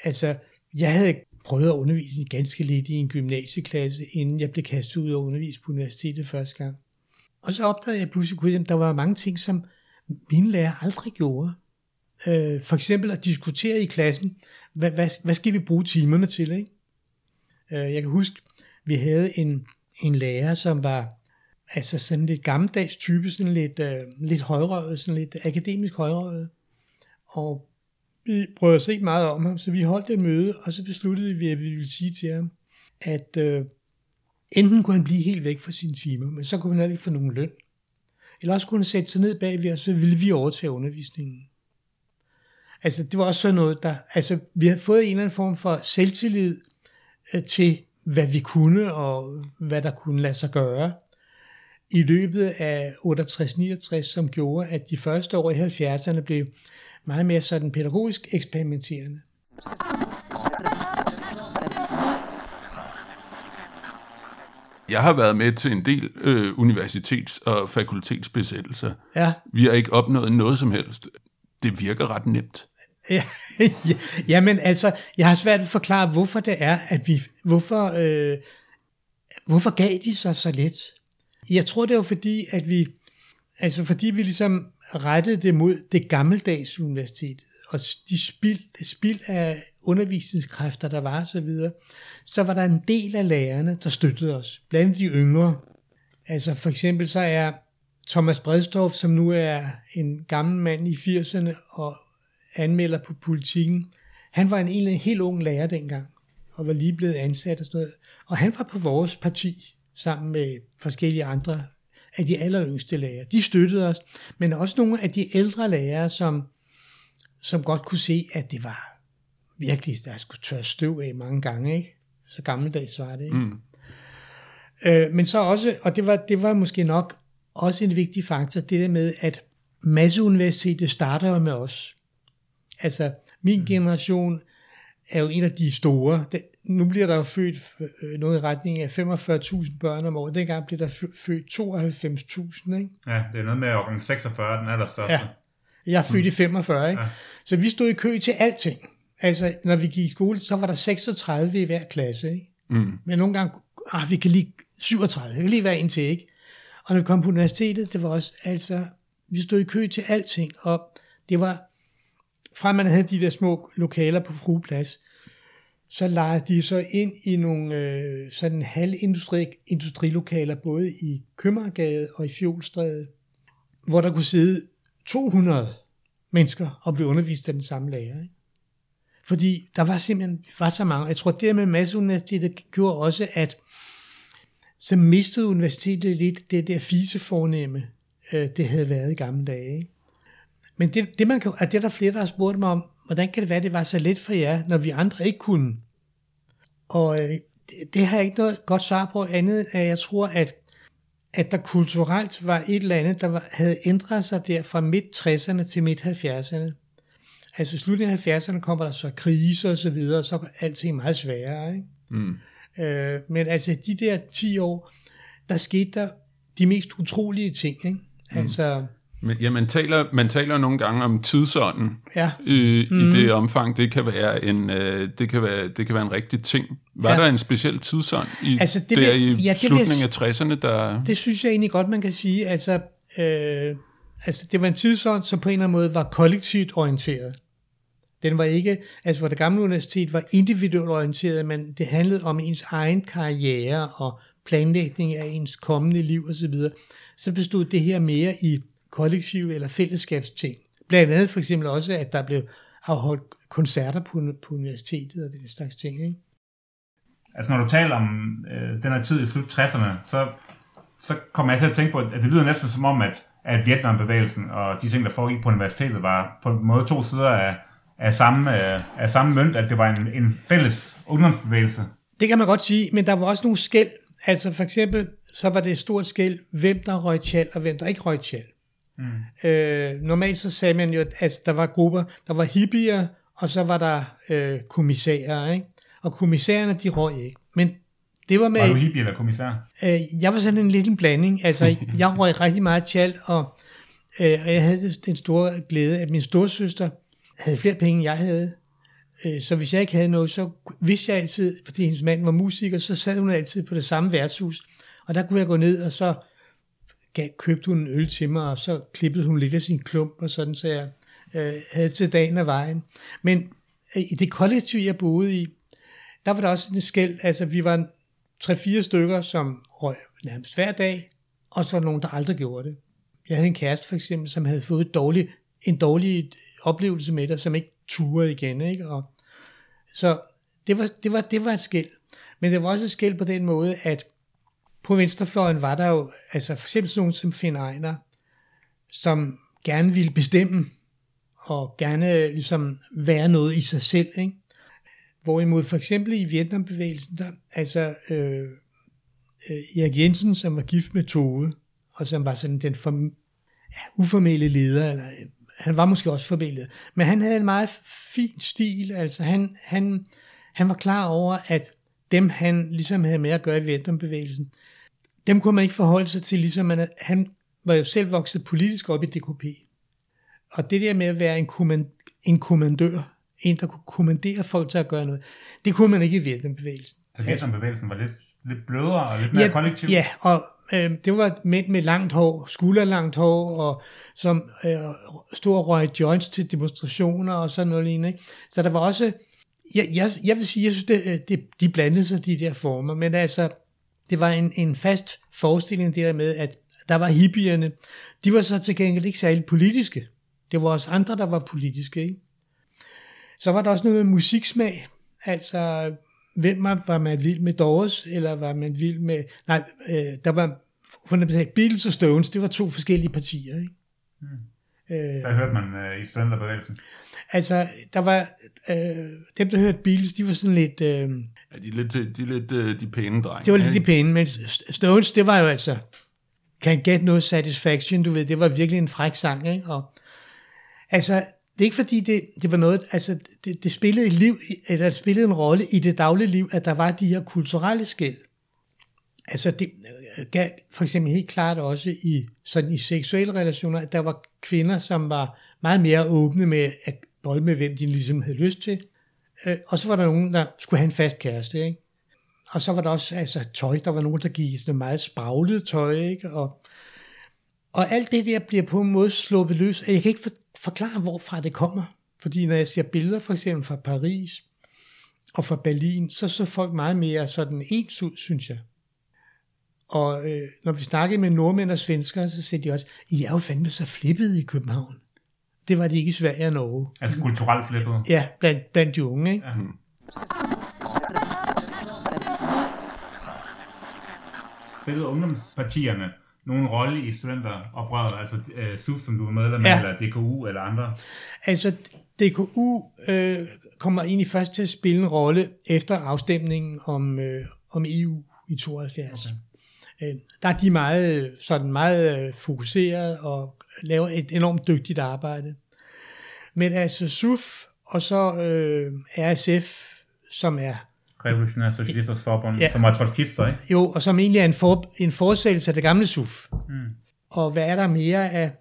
Altså, jeg havde prøvet at undervise ganske lidt i en gymnasieklasse, inden jeg blev kastet ud og undervise på universitetet første gang. Og så opdagede jeg pludselig, at der var mange ting, som mine lærer aldrig gjorde. Øh, for eksempel at diskutere i klassen, hvad, hvad, hvad skal vi bruge timerne til? Ikke? Øh, jeg kan huske, vi havde en, en lærer, som var altså sådan lidt gammeldags type, sådan lidt, øh, lidt højrøvet, sådan lidt akademisk højrøvet. Og vi prøvede at se meget om ham, så vi holdt et møde, og så besluttede vi, at vi ville sige til ham, at øh, enten kunne han blive helt væk fra sine timer, men så kunne han ikke få nogen løn. Eller også kunne han sætte sig ned bag og så ville vi overtage undervisningen. Altså, det var også sådan noget, der... Altså, vi havde fået en eller anden form for selvtillid øh, til, hvad vi kunne, og hvad der kunne lade sig gøre i løbet af 68-69, som gjorde, at de første år i 70'erne blev meget mere sådan pædagogisk eksperimenterende. Jeg har været med til en del øh, universitets- og fakultetsbesættelser. Ja, Vi har ikke opnået noget som helst. Det virker ret nemt. ja, men jamen altså, jeg har svært ved at forklare, hvorfor det er, at vi, hvorfor, øh, hvorfor gav de sig så let? Jeg tror, det var fordi, at vi, altså fordi vi ligesom rettede det mod det gammeldags universitet, og de spild, det spild af undervisningskræfter, der var så videre, så var der en del af lærerne, der støttede os, blandt de yngre. Altså for eksempel så er Thomas Bredstorff, som nu er en gammel mand i 80'erne og anmelder på politikken, han var en egentlig helt ung lærer dengang, og var lige blevet ansat og sådan noget. Og han var på vores parti, sammen med forskellige andre af de alleryngste lærere. De støttede os, men også nogle af de ældre lærere, som, som godt kunne se, at det var virkelig, der skulle tørre støv af mange gange, ikke? Så gammeldags var det, ikke? Mm. Øh, men så også, og det var, det var måske nok også en vigtig faktor, det der med, at Masseuniversitetet starter med os. Altså, min generation er jo en af de store. Det, nu bliver der jo født øh, noget i retning af 45.000 børn om året. Dengang blev der fø- født 92.000, ikke? Ja, det er noget med årgang 46, den allerstørste. Ja. Jeg er født i 45, ikke? Ja. Så vi stod i kø til alting. Altså, når vi gik i skole, så var der 36 i hver klasse, ikke? Mm. Men nogle gange, ah, vi kan lige 37, det kan lige være en til, ikke? Og når vi kom på universitetet, det var også, altså, vi stod i kø til alting, og det var, fra man havde de der små lokaler på Frueplads, så lejede de så ind i nogle øh, sådan halvindustri både i Købmagergade og i Fjolstræde, hvor der kunne sidde 200 mennesker og blive undervist af den samme lærer. Ikke? Fordi der var simpelthen var så mange. Jeg tror, det med masseuniversitetet gjorde også, at så mistede universitetet lidt det der fisefornemme, øh, det havde været i gamle dage. Ikke? Men det, det, man kan, at det er der flere, der har spurgt mig om, hvordan kan det være, det var så let for jer, når vi andre ikke kunne? Og øh, det, det har jeg ikke noget godt svar på andet, at jeg tror, at, at der kulturelt var et eller andet, der var, havde ændret sig der fra midt 60'erne til midt 70'erne. Altså i slutningen af 70'erne kommer der så kriser og så videre, og så er alting meget sværere. Ikke? Mm. Øh, men altså de der 10 år, der skete der de mest utrolige ting. Ikke? Altså, Men, ja, man taler, man taler nogle gange om tidsånden ja, øh, mm. i det omfang, det kan være en, øh, det kan være, det kan være en rigtig ting. Var Ja. der en speciel tidsånd i, Altså, det der vil- i ja, det vil- slutningen af 60'erne, der... det synes jeg egentlig godt, man kan sige. Altså, øh, altså det var en tidsånd, som på en eller anden måde var kollektivt orienteret. Den var ikke, altså hvor det gamle universitet var individuelt orienteret, men det handlede om ens egen karriere og planlægning af ens kommende liv osv. Så, så bestod det her mere i kollektiv eller fællesskabsting. Blandt andet for eksempel også, at der blev afholdt koncerter på, på universitetet og den slags ting. Ikke? Altså når du taler om øh, den her tid i slut 60'erne, så, så kommer jeg til at tænke på, at det lyder næsten som om, at, at Vietnambevægelsen og de ting, der foregik på universitetet, var på en måde to sider af, af, samme, øh, af samme mønt, at det var en, en fælles ungdomsbevægelse. Det kan man godt sige, men der var også nogle skæld. Altså for eksempel, så var det et stort skæld, hvem der røg tjal, og hvem der ikke røg tjal. Mm. Øh, normalt så sagde man jo, at altså, der var grupper, der var hippier, og så var der øh, kommissærer, ikke? Og kommissærerne, de røg ikke. Men det var med... Var du hippie eller kommissær? Øh, jeg var sådan en lille blanding. Altså, jeg røg rigtig meget tjal, og, øh, og jeg havde den store glæde, at min storsøster havde flere penge, end jeg havde. Øh, så hvis jeg ikke havde noget, så vidste jeg altid, fordi hendes mand var musiker, så sad hun altid på det samme værtshus. Og der kunne jeg gå ned, og så gav, købte hun en øl til mig, og så klippede hun lidt af sin klump, og sådan, så jeg øh, havde til dagen af vejen. Men øh, i det kollektiv, jeg boede i, der var der også en skæld, altså vi var tre-fire stykker, som røg nærmest hver dag, og så var der nogen, der aldrig gjorde det. Jeg havde en kæreste for eksempel, som havde fået et dårlig, en dårlig oplevelse med det, som ikke turede igen. Ikke? Og, så det var, det, var, det var et skæld. Men det var også et skæld på den måde, at på venstrefløjen var der jo, altså for eksempel sådan nogen som Finn Ejner, som gerne ville bestemme, og gerne ligesom være noget i sig selv. Ikke? Hvorimod for eksempel i Vietnambevægelsen, der, altså øh, øh, Erik Jensen, som var gift med Tove, og som var sådan den for, ja, uformelle leder, eller øh, han var måske også forbilledet, men han havde en meget fin stil, altså han, han, han var klar over, at dem han ligesom havde med at gøre i Vietnambevægelsen, dem kunne man ikke forholde sig til, ligesom man, han var jo selv vokset politisk op i DKP. Og det der med at være en, kommand, en kommandør, en der kunne kommandere folk til at gøre noget, det kunne man ikke i Vietnambevægelsen. Så Vietnambevægelsen var lidt, lidt blødere og lidt mere ja, kollektiv? Ja, og øh, det var mænd med langt hår, skulderlangt hår, og som øh, stod og røg joints til demonstrationer og sådan noget lignende. Ikke? Så der var også, jeg, jeg, jeg vil sige, jeg synes, det, øh, det, de blandede sig de der former, men altså, det var en, en fast forestilling det der med, at der var hippierne, de var så til gengæld ikke særlig politiske. Det var også andre, der var politiske. Ikke? Så var der også noget med musiksmag, altså hvem var, var man vild med Doors, eller var man vild med, nej, øh, der var fundamentalt Beatles og Stones, det var to forskellige partier. Ikke? Mm. Øh, Hvad hørte man øh, i studenterbevægelsen? Altså, der var, øh, dem der hørte Beatles, de var sådan lidt... Øh, ja, de er lidt, de, er lidt øh, de pæne drenge. Det var lidt de pæne, men Stones, det var jo altså, Can't Get No Satisfaction, du ved, det var virkelig en fræk sang, ikke? Og, altså, det er ikke fordi, det, det var noget, altså, det, det spillede et liv, eller det spillede en rolle i det daglige liv, at der var de her kulturelle skæld. Altså, det øh, gav for eksempel helt klart også i, sådan i seksuelle relationer, at der var kvinder, som var meget mere åbne med at bolde med, hvem de ligesom havde lyst til. Øh, og så var der nogen, der skulle have en fast kæreste, ikke? Og så var der også altså, tøj, der var nogen, der gik i sådan meget spraglet tøj, ikke? Og, og alt det der bliver på en måde sluppet løs. Jeg kan ikke for, forklare, hvorfra det kommer. Fordi når jeg ser billeder for eksempel fra Paris og fra Berlin, så så folk meget mere sådan ens ud, synes jeg. Og øh, når vi snakkede med nordmænd og svenskere, så siger de også, I er jo fandme så flippet i København. Det var det ikke i Sverige og Norge. Altså kulturelt flippet? Ja, blandt, blandt de unge. Ikke? Ja. Spillede ungdomspartierne nogen rolle i studenteroprøret, altså uh, SUF, som du var medlem af, ja. eller DKU eller andre? Altså, DKU øh, kommer egentlig først til at spille en rolle efter afstemningen om, øh, om EU i 72. Okay. Øh, der er de meget, sådan meget øh, fokuseret og laver et enormt dygtigt arbejde. Men altså SUF og så øh, RSF, som er Revolutionære Socialisters Forbund, ja. som var trotskister, ikke? Jo, og som egentlig er en, for, en fortsættelse af det gamle SUF. Mm. Og hvad er der mere af...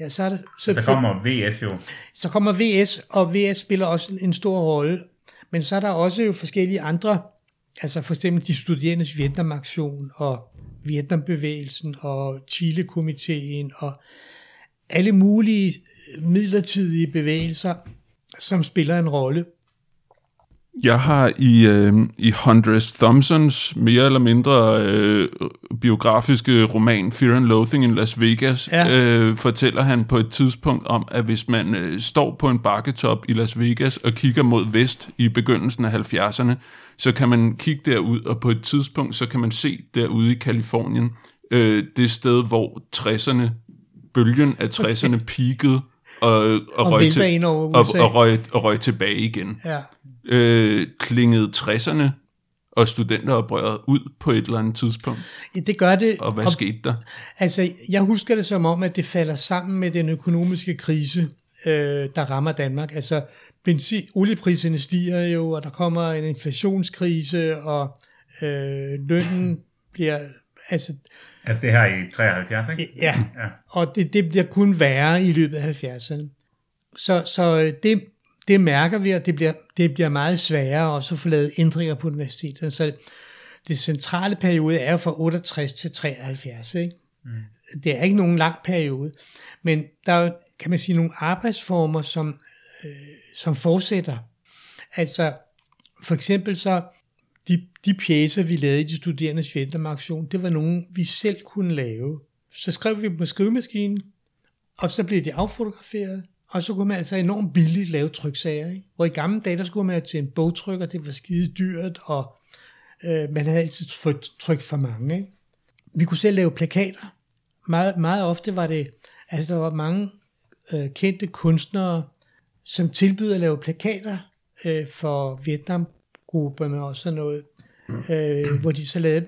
Ja, så, er der, så, så kommer VS jo. Så kommer VS, og VS spiller også en stor rolle. Men så er der også jo forskellige andre, altså for eksempel de studerendes Vietnamaktion, og Vietnambevægelsen, og Chile-komiteen, og alle mulige midlertidige bevægelser, som spiller en rolle. Jeg har i, øh, i Hundreds Thompsons mere eller mindre øh, biografiske roman Fear and Loathing in Las Vegas, ja. øh, fortæller han på et tidspunkt om, at hvis man øh, står på en bakketop i Las Vegas og kigger mod vest i begyndelsen af 70'erne, så kan man kigge derud, og på et tidspunkt, så kan man se derude i Kalifornien, øh, det sted, hvor 60'erne, bølgen af 60'erne okay. peakede, og, og, og, røg, til, og, og, røg, og røg tilbage igen. Ja øh, klingede 60'erne og studenteroprøret ud på et eller andet tidspunkt? Ja, det gør det. Og hvad og, skete der? Altså, jeg husker det som om, at det falder sammen med den økonomiske krise, øh, der rammer Danmark. Altså, benzin, oliepriserne stiger jo, og der kommer en inflationskrise, og øh, lønnen bliver... Altså, altså det her i 73, ikke? Ja, ja. og det, det bliver kun værre i løbet af 70'erne. Så, så det, det mærker vi, og det bliver, det bliver meget sværere også at få lavet ændringer på universiteterne. Så det centrale periode er jo fra 68 til 73. Ikke? Mm. Det er ikke nogen lang periode, men der er kan man sige, nogle arbejdsformer, som, øh, som fortsætter. Altså, for eksempel så, de, de pjæser, vi lavede i de studerendes Vietnamaktion, det var nogen, vi selv kunne lave. Så skrev vi dem på skrivemaskinen, og så blev de affotograferet, og så kunne man altså enormt billigt lave tryksager. Ikke? Hvor i gamle dage, der skulle man til en bogtrykker, det var skide dyrt, og øh, man havde altid trykt, trykt for mange. Ikke? Vi kunne selv lave plakater. Meget, meget ofte var det, altså der var mange øh, kendte kunstnere, som tilbyder at lave plakater øh, for grupperne og sådan noget, øh, hvor de så lavede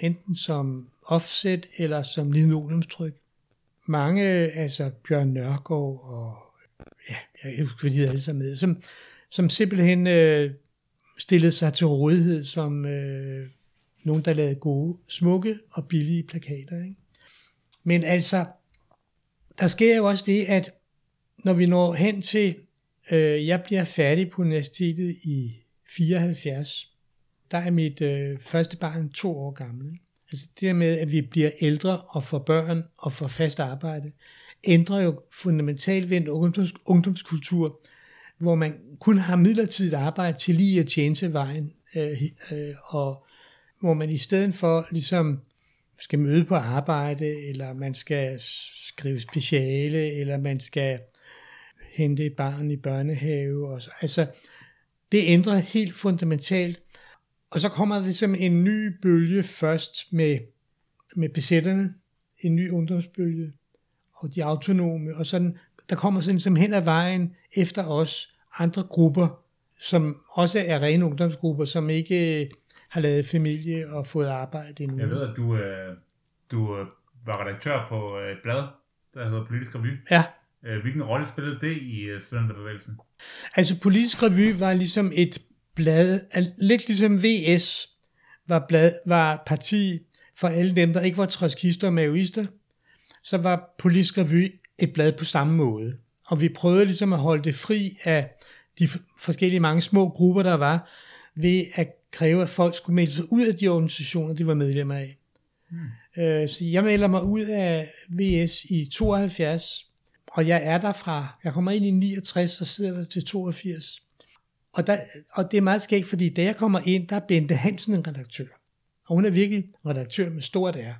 enten som offset eller som linoleumstryk. Mange, altså Bjørn Nørgaard og ja, jeg husker, hvad de alle sammen med, som, som simpelthen øh, stillede sig til rådighed som øh, nogen, der lavede gode, smukke og billige plakater. Ikke? Men altså, der sker jo også det, at når vi når hen til, øh, jeg bliver færdig på universitetet i 74, der er mit øh, første barn to år gammel. Altså det der med, at vi bliver ældre og får børn og får fast arbejde, ændrer jo fundamentalt ved en ungdoms, ungdomskultur, hvor man kun har midlertidigt arbejde til lige at tjene til vejen, øh, øh, og hvor man i stedet for ligesom skal møde på arbejde, eller man skal skrive speciale, eller man skal hente et barn i børnehave. Og så. Altså, det ændrer helt fundamentalt. Og så kommer der ligesom en ny bølge først med, med besætterne, en ny ungdomsbølge, og de autonome, og sådan, der kommer sådan som hen ad vejen efter os andre grupper, som også er rene ungdomsgrupper, som ikke har lavet familie og fået arbejde endnu. Jeg ved, at du, øh, du øh, var redaktør på øh, et blad, der hedder Politisk Revy. Ja. Øh, hvilken rolle spillede det i øh, studenterbevægelsen? Altså Politisk Revy var ligesom et blad, lidt ligesom VS var, blad, var parti for alle dem, der ikke var trotskister og maoister, så var Politisk Revy et blad på samme måde. Og vi prøvede ligesom at holde det fri af de forskellige mange små grupper, der var, ved at kræve, at folk skulle melde sig ud af de organisationer, de var medlemmer af. Mm. Øh, så jeg melder mig ud af VS i 72, og jeg er der fra, jeg kommer ind i 69 og sidder der til 82. Og, der, og det er meget skægt, fordi da jeg kommer ind, der er Bente Hansen en redaktør. Og hun er virkelig redaktør med stort R.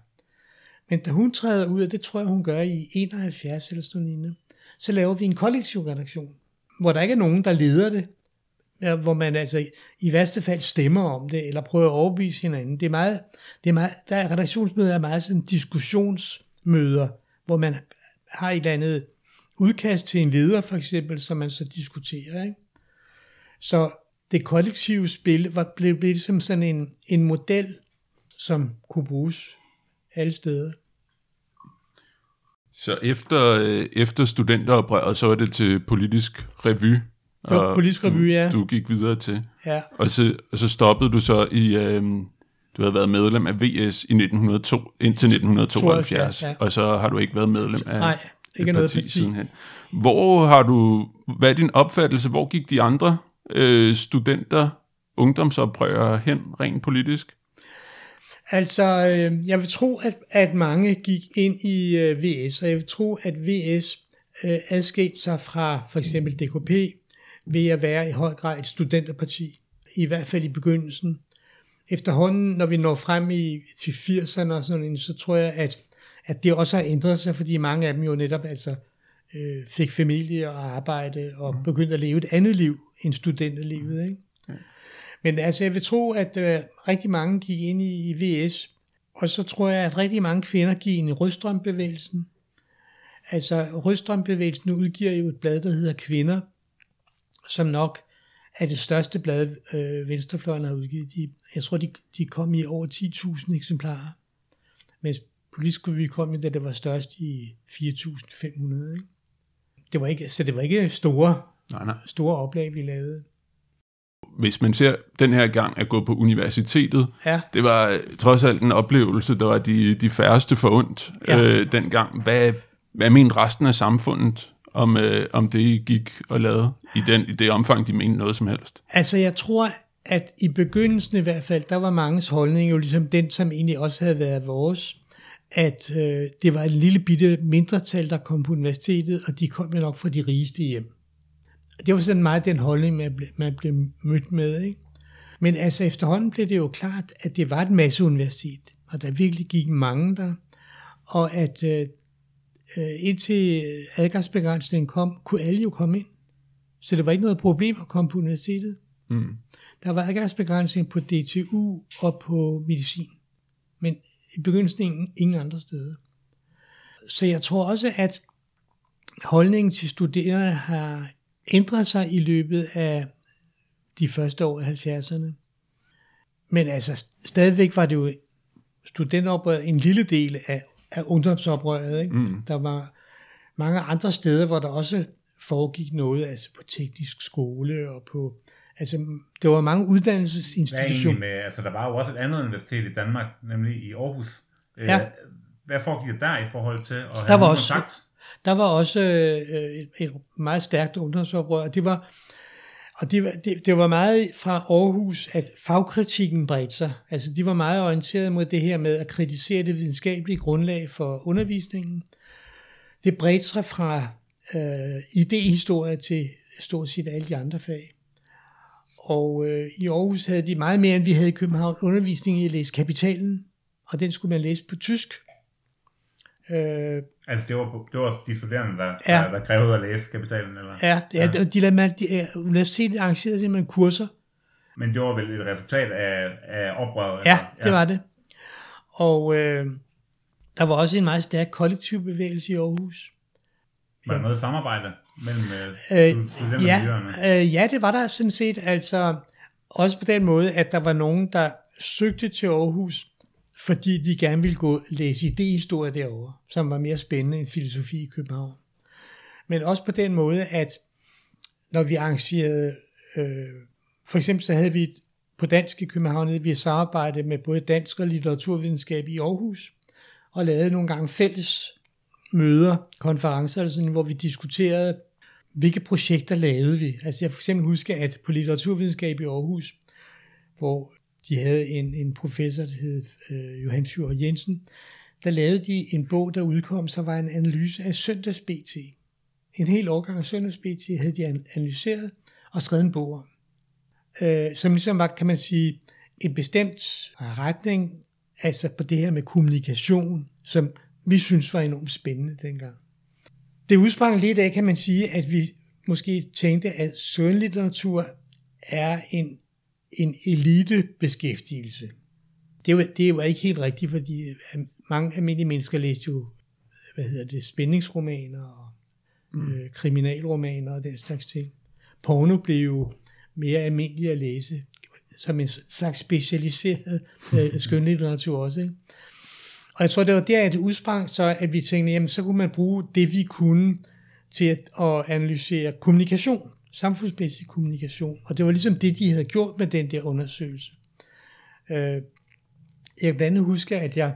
Men da hun træder ud, og det tror jeg, hun gør i 71 eller sådan noget, så laver vi en kollektiv redaktion, hvor der ikke er nogen, der leder det, hvor man altså i værste fald stemmer om det, eller prøver at overbevise hinanden. Det er meget, det er meget, der er redaktionsmøder er meget sådan diskussionsmøder, hvor man har et eller andet udkast til en leder, for eksempel, som man så diskuterer. Ikke? Så det kollektive spil var, blev, blev ligesom sådan en, en model, som kunne bruges alle steder. Så efter, øh, efter studenteroprøret, så var det til politisk revy. Var Politisk Revy, du, ja. Du gik videre til. Ja, Og så, og så stoppede du så i, øh, du havde været medlem af VS i 1902, indtil 1972, 72, ja. og så har du ikke været medlem af nej, ikke et noget parti. sidenhen. Hvor har du, hvad er din opfattelse, hvor gik de andre øh, studenter, ungdomsoprørere hen rent politisk? Altså, øh, jeg vil tro, at, at mange gik ind i øh, VS, og jeg vil tro, at VS øh, adskilte sig fra for eksempel DKP ved at være i høj grad et studenterparti, i hvert fald i begyndelsen. Efterhånden, når vi når frem i, til 80'erne og sådan så tror jeg, at, at det også har ændret sig, fordi mange af dem jo netop altså øh, fik familie og arbejde og begyndte at leve et andet liv end studenterlivet. Ikke? Men altså, jeg vil tro, at øh, rigtig mange gik ind i, i VS, og så tror jeg, at rigtig mange kvinder gik ind i Rødstrømbevægelsen. Altså, Rødstrømbevægelsen udgiver jo et blad, der hedder Kvinder, som nok er det største blad, øh, Venstrefløjen har udgivet. De, jeg tror, de, de kom i over 10.000 eksemplarer, mens Politisk Revy kom i, da det var størst i 4.500. Ikke? Det var ikke, så det var ikke store, Nej, nej. store oplag, vi lavede. Hvis man ser den her gang at gå på universitetet, Ja. det var øh, trods alt en oplevelse, der var de, de færreste forundt ja. øh, dengang. Hvad, hvad mente resten af samfundet om, øh, om det, I gik og lavede i, den, i det omfang, de mente noget som helst? Altså jeg tror, at i begyndelsen i hvert fald, der var manges holdning jo ligesom den, som egentlig også havde været vores, at øh, det var en lille bitte mindretal, der kom på universitetet, og de kom jo nok fra de rigeste hjem. Det var sådan meget den holdning, man blev, man blev mødt med. Ikke? Men altså efterhånden blev det jo klart, at det var et masseuniversitet, og der virkelig gik mange der, og at øh, øh, indtil adgangsbegrænsningen kom, kunne alle jo komme ind. Så det var ikke noget problem at komme på universitetet. Mm. Der var adgangsbegrænsning på DTU og på medicin, i begyndelsen ingen, andre steder. Så jeg tror også, at holdningen til studerende har ændret sig i løbet af de første år af 70'erne. Men altså, stadigvæk var det jo studenteroprøret en lille del af, af ungdomsoprøret. Ikke? Mm. Der var mange andre steder, hvor der også foregik noget, altså på teknisk skole og på, altså der var mange uddannelsesinstitutioner. Hvad med, altså der var jo også et andet universitet i Danmark, nemlig i Aarhus. Øh, Ja. Hvad foregik der i forhold til at have Der var også- kontakt? Der var også øh, et, et meget stærkt ungdomsoprør, og det var, og det, var- det, det var meget fra Aarhus, at fagkritikken bredte sig. Altså de var meget orienteret mod det her med at kritisere det videnskabelige grundlag for undervisningen. Det bredte sig fra øh, idehistorie til stort set alle de andre fag. Og øh, i Aarhus havde de meget mere, end vi havde i København, undervisning i at læse kapitalen, og den skulle man læse på tysk. Øh, Altså det var, det var de studerende, der, Ja. der, der krævede at læse kapitalen, eller? Ja, det er, de, de, man, de, universitetet arrangerede simpelthen kurser. Men det var vel et resultat af, af oprøret? Ja, eller? det var det. Og øh, der var også en meget stærk kollektiv bevægelse i Aarhus. Var der noget samarbejde mellem øh, Øh, ja, øh, ja, det var der sådan set. Altså, også på den måde, at der var nogen, der søgte til Aarhus, fordi de gerne ville gå læse idehistorie derovre, som var mere spændende end filosofi i København. Men også på den måde, at når vi arrangerede, øh, for eksempel så havde vi et, på dansk i København, havde vi et samarbejde med både dansk og litteraturvidenskab i Aarhus, og lavede nogle gange fælles møder, konferencer, eller sådan, hvor vi diskuterede, hvilke projekter lavede vi. Altså jeg for eksempel husker, at på litteraturvidenskab i Aarhus, hvor de havde en, en professor, der hed øh, Johan Fjord Jensen, der lavede de en bog, der udkom, så var en analyse af søndags BT. En hel årgang af søndags BT havde de analyseret og skrevet en bog om. Øh, som ligesom var, kan man sige, en bestemt retning, altså på det her med kommunikation, som vi synes var enormt spændende dengang. Det udsprang lidt af, kan man sige, at vi måske tænkte, at skønlitteratur er en, en elitebeskæftigelse. Det var, det var ikke helt rigtigt, fordi øh, mange almindelige mennesker læste jo, hvad hedder det, spændingsromaner og mm. øh, kriminalromaner og den slags ting. Porno blev jo mere almindelig at læse, som en slags specialiseret øh, skønlitteratur også. Ikke? Og jeg tror, det var der, at det udsprang så, at vi tænkte, jamen så kunne man bruge det, vi kunne til at, at analysere kommunikation, samfundsmæssig kommunikation. Og det var ligesom det, de havde gjort med den der undersøgelse. Øh, jeg kan blandt andet huske, at jeg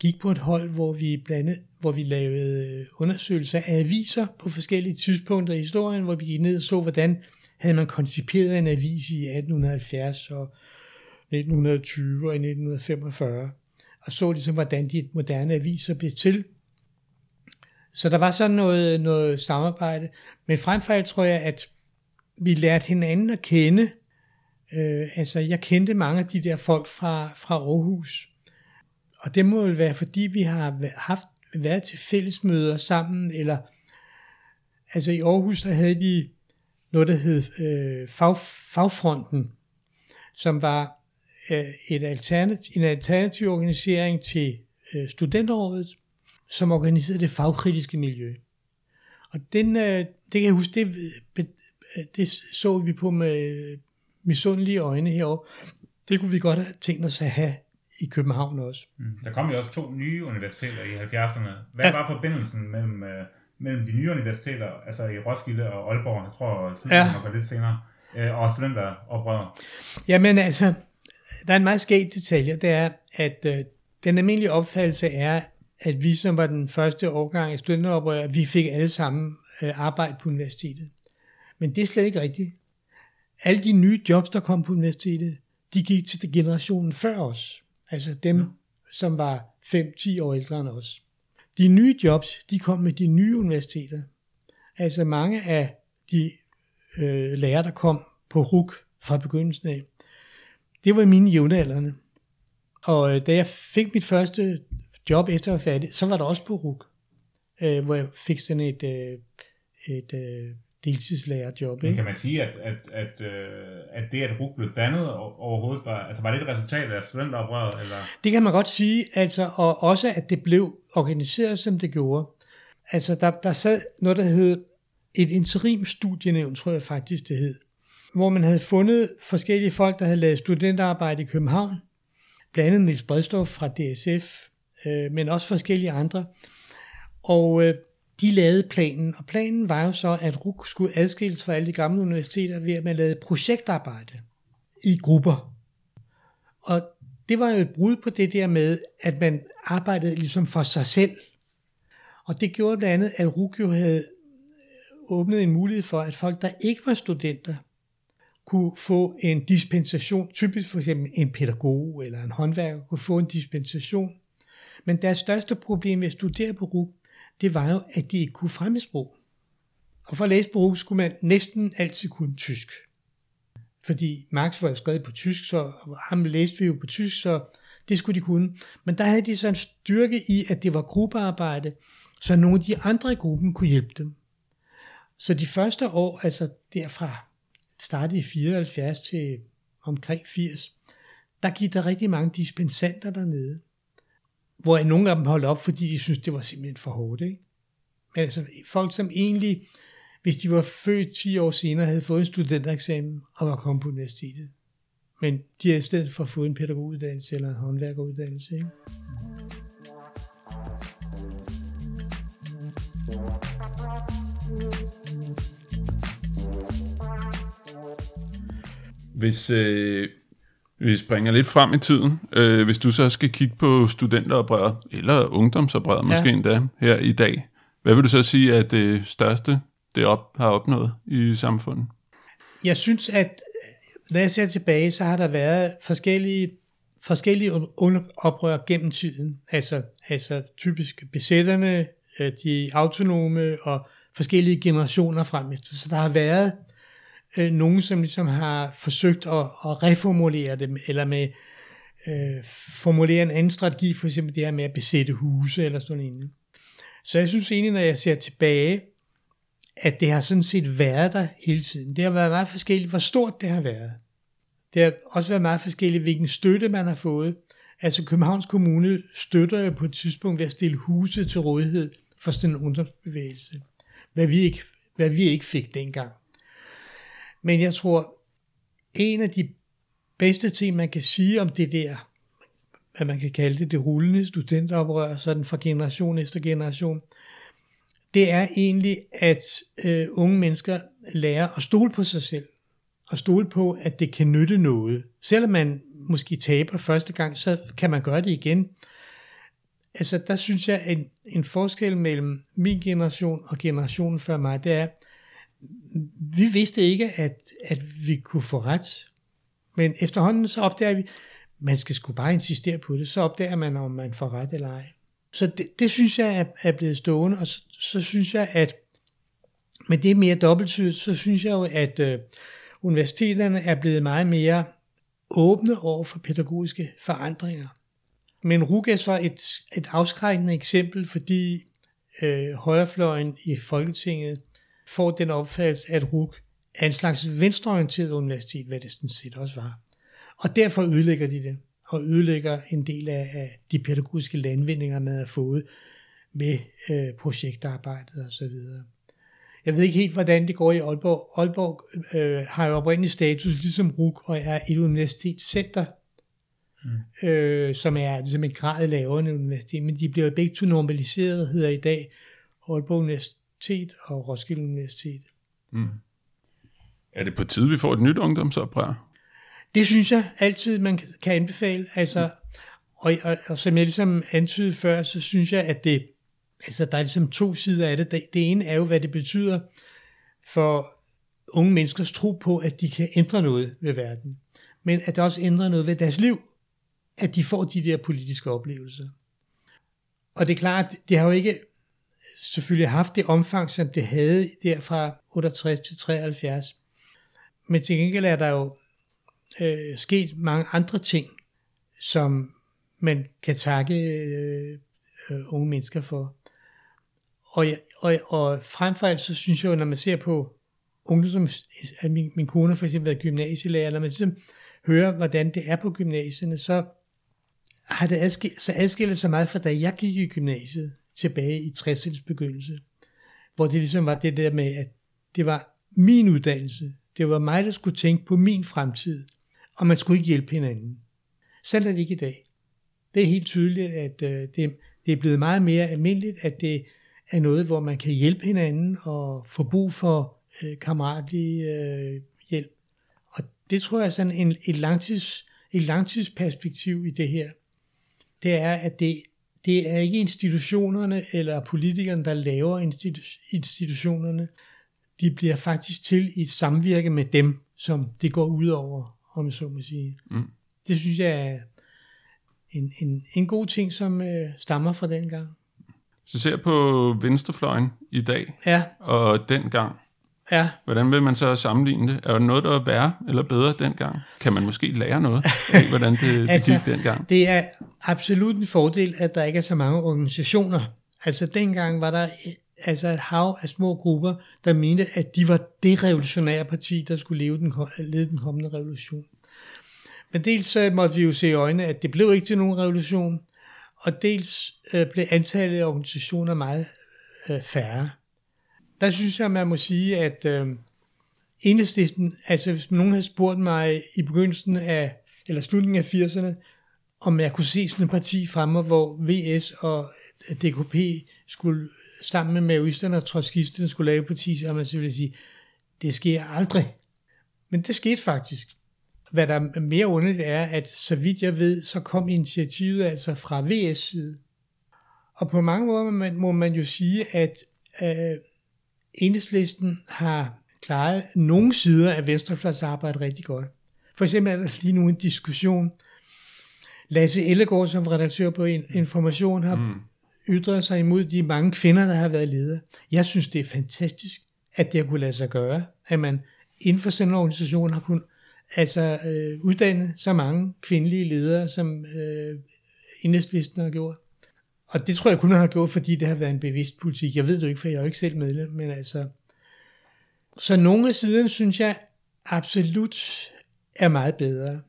gik på et hold, hvor vi, blandet, hvor vi lavede undersøgelser af aviser på forskellige tidspunkter i historien, hvor vi gik ned og så, hvordan havde man konciperet en avis i 1870 og 1920 og i 1945 og så ligesom, hvordan de moderne aviser blev til. Så der var sådan noget, noget samarbejde, men frem for alt tror jeg, at vi lærte hinanden at kende. Øh, altså, jeg kendte mange af de der folk fra, fra Aarhus, og det må vel være, fordi vi har haft, været til fællesmøder sammen, eller altså i Aarhus, der havde de noget, der hed øh, fag, Fagfronten, som var øh, et alternativ, en alternativ organisering til øh, studenterrådet, som organiserede det fagkritiske miljø. Og den, øh, det kan jeg huske, det, be- det så vi på med misundelige øjne herovre. Det kunne vi godt have tænkt os at have i København også. Mm. Der kom jo også to nye universiteter i 70'erne. Hvad Ja. var forbindelsen mellem, øh, mellem de nye universiteter, altså i Roskilde og Aalborg, jeg tror, Ja. ja. var lidt senere, øh, og studenteroprøret? Jamen altså, der er en meget skæg detalje, det er, at øh, den almindelige opfattelse er, at vi som var den første årgang af studenteroprør, vi fik alle sammen øh, arbejde på universitetet. Men det er slet ikke rigtigt. Alle de nye jobs, der kom på universitetet, de gik til generationen før os. Altså dem, ja. som var 5-10 år ældre end os. De nye jobs, de kom med de nye universiteter. Altså mange af de øh, lærere, der kom på RUK fra begyndelsen af, det var mine jævnaldrende. Og øh, da jeg fik mit første job efter at være færdig, så var der også på RUK, øh, hvor jeg fik sådan et, øh, et øh, deltidslærerjob. Men Ikke? kan man sige, at, at, at, øh, at det, at RUG blev dannet overhovedet, var, altså var det et resultat af studenteroprøret? Eller? Det kan man godt sige, altså, og også at det blev organiseret, som det gjorde. Altså, der, der sad noget, der hed et interimstudienævn, tror jeg faktisk det hed, hvor man havde fundet forskellige folk, der havde lavet studenterarbejde i København, blandt andet Niels Bredstof fra DSF, øh, men også forskellige andre. Og øh, de lavede planen, og planen var jo så, at RUK skulle adskilles fra alle de gamle universiteter ved at man lavede projektarbejde i grupper. Og det var jo et brud på det der med, at man arbejdede ligesom for sig selv. Og det gjorde blandt andet, at RUK jo havde øh, åbnet en mulighed for, at folk, der ikke var studenter, kunne få en dispensation, typisk for eksempel en pædagog eller en håndværker kunne få en dispensation. Men deres største problem ved at studere på RUG, det var jo, at de ikke kunne fremmedsprog. Og for at læse på RUG skulle man næsten altid kunne tysk. Fordi Marx var jo skrevet på tysk, så ham læste vi jo på tysk, så det skulle de kunne. Men der havde de så en styrke i, at det var gruppearbejde, så nogle af de andre i gruppen kunne hjælpe dem. Så de første år, altså derfra startede i 74 til omkring 80, der gik der rigtig mange dispensanter dernede. Hvor nogle af dem holdt op, fordi de syntes, det var simpelthen for hårdt. Ikke? Men altså folk, som egentlig, hvis de var født 10 år senere, havde fået en studentereksamen og var kommet på universitetet. Men de havde i stedet for fået en pædagoguddannelse eller en håndværkeruddannelse. Ikke? Hvis øh, vi springer lidt frem i tiden, øh, hvis du så skal kigge på studenteroprøret, eller ungdomsoprøret ja. måske endda, her i dag, hvad vil du så sige er det største, det op, har opnået i samfundet? Jeg synes, at når jeg ser tilbage, så har der været forskellige, forskellige oprør gennem tiden. Altså, altså typisk besætterne, øh, de autonome og forskellige generationer frem. Så der har været øh, nogen, som ligesom har forsøgt at, at reformulere dem, eller med øh, formulere en anden strategi, for eksempel det her med at besætte huse, eller sådan noget. Så jeg synes egentlig, når jeg ser tilbage, at det har sådan set været der hele tiden. Det har været meget forskelligt, hvor stort det har været. Det har også været meget forskelligt, hvilken støtte man har fået. Altså Københavns Kommune støtter jo på et tidspunkt ved at stille huse til rådighed for sådan en ungdomsbevægelse. Hvad vi ikke, hvad vi ikke fik dengang. Men jeg tror, en af de bedste ting, man kan sige om det der, hvad man kan kalde det, det rullende studenteroprør, sådan fra generation efter generation, det er egentlig, at øh, unge mennesker lærer at stole på sig selv, og stole på, at det kan nytte noget. Selvom man måske taber første gang, så kan man gøre det igen. Altså der synes jeg, at en, en forskel mellem min generation og generationen før mig, det er, vi vidste ikke, at, at vi kunne få ret. Men efterhånden så opdager vi, man skal sgu bare insistere på det, så opdager man, om man får ret eller ej. Så det, det synes jeg er, er blevet stående, og så, så synes jeg, at med det mere dobbelttydigt, så synes jeg jo, at øh, universiteterne er blevet meget mere åbne over for pædagogiske forandringer. Men RUG er så et, et afskrækkende eksempel, fordi øh, højrefløjen i Folketinget får den opfattelse, at RUG er en slags venstreorienteret universitet, hvad det sådan set også var. Og derfor ødelægger de det, og ødelægger en del af, af de pædagogiske landvindinger, man har fået med øh, projektarbejdet og så videre. Jeg ved ikke helt, hvordan det går i Aalborg. Aalborg øh, har jo oprindelig status ligesom RUG og er et universitetscenter, mm. øh, som er ligesom en grad lavere end universitet, men de bliver begge to normaliseret, hedder i dag Aalborg Universitet Universitet og Roskilde Universitet. Mm. Er det på tide, vi får et nyt ungdomsoprør? Det synes jeg altid, man kan anbefale. Altså, og, og, og som jeg ligesom antydede før, så synes jeg, at det, altså, der er ligesom to sider af det. Det, ene er jo, hvad det betyder for unge menneskers tro på, at de kan ændre noget ved verden. Men at det også ændrer noget ved deres liv, at de får de der politiske oplevelser. Og det er klart, det har jo ikke selvfølgelig haft det omfang, som det havde der fra 68 til 73. Men til gengæld er der jo øh, sket mange andre ting, som man kan takke øh, øh, unge mennesker for. Og, og, og frem for alt, så synes jeg jo, når man ser på ungdoms, min, min kone for eksempel været gymnasielærer, når man ligesom hører, hvordan det er på gymnasierne, så har det adskilt, så adskilt sig meget fra da jeg gik i gymnasiet tilbage i 60'ernes begyndelse, hvor det ligesom var det der med, at det var min uddannelse. Det var mig, der skulle tænke på min fremtid. Og man skulle ikke hjælpe hinanden. Sådan er det ikke i dag. Det er helt tydeligt, at øh, det, det er blevet meget mere almindeligt, at det er noget, hvor man kan hjælpe hinanden og få brug for øh, kammeratlig øh, hjælp. Og det tror jeg er sådan en, et, langtids, et langtidsperspektiv i det her. Det er, at det, det er ikke institutionerne eller politikerne, der laver institu- institutionerne. De bliver faktisk til i et samvirke med dem, som det går ud over, om jeg så må sige. Mm. Det synes jeg er en, en, en god ting, som øh, stammer fra den gang. Så ser på venstrefløjen i dag Ja, og dengang. Ja. Hvordan vil man så sammenligne det? Er der noget, der er værre eller bedre dengang? Kan man måske lære noget af, hvordan det, det Altså, gik dengang? Det er absolut en fordel, at der ikke er så mange organisationer. Altså dengang var der altså et hav af små grupper, der mente, at de var det revolutionære parti, der skulle leve den, lede den kommende revolution. Men dels så måtte vi jo se i øjnene, at det blev ikke til nogen revolution, og dels øh, blev antallet af organisationer meget øh, færre. Der synes jeg, man må sige, at øh, enhedslisten, altså hvis nogen havde spurgt mig i begyndelsen af, eller slutningen af 80'erne, om jeg kunne se sådan et parti fremme, hvor VS og DKP skulle sammen med maoisterne og trotskisterne skulle lave et parti, så man så ville sige, det sker aldrig. Men det skete faktisk. Hvad der er mere underligt er, at så vidt jeg ved, så kom initiativet altså fra VS side. Og på mange måder må man, må man jo sige, at øh, enhedslisten har klaret nogle sider af venstrefløjsarbejdet rigtig godt. For eksempel er der lige nu en diskussion. Lasse Ellegaard, som redaktør på Information, har mm. ytret sig imod de mange kvinder, der har været ledere. Jeg synes, det er fantastisk, at det har kunne lade sig gøre, at man inden for sådan en organisation har kunnet altså, øh, uddanne så mange kvindelige ledere, som øh, enhedslisten har gjort. Og det tror jeg kun har gjort, fordi det har været en bevidst politik. Jeg ved det ikke, for jeg er jo ikke selv medlem, men altså... Så nogle af siderne, synes jeg, absolut er meget bedre.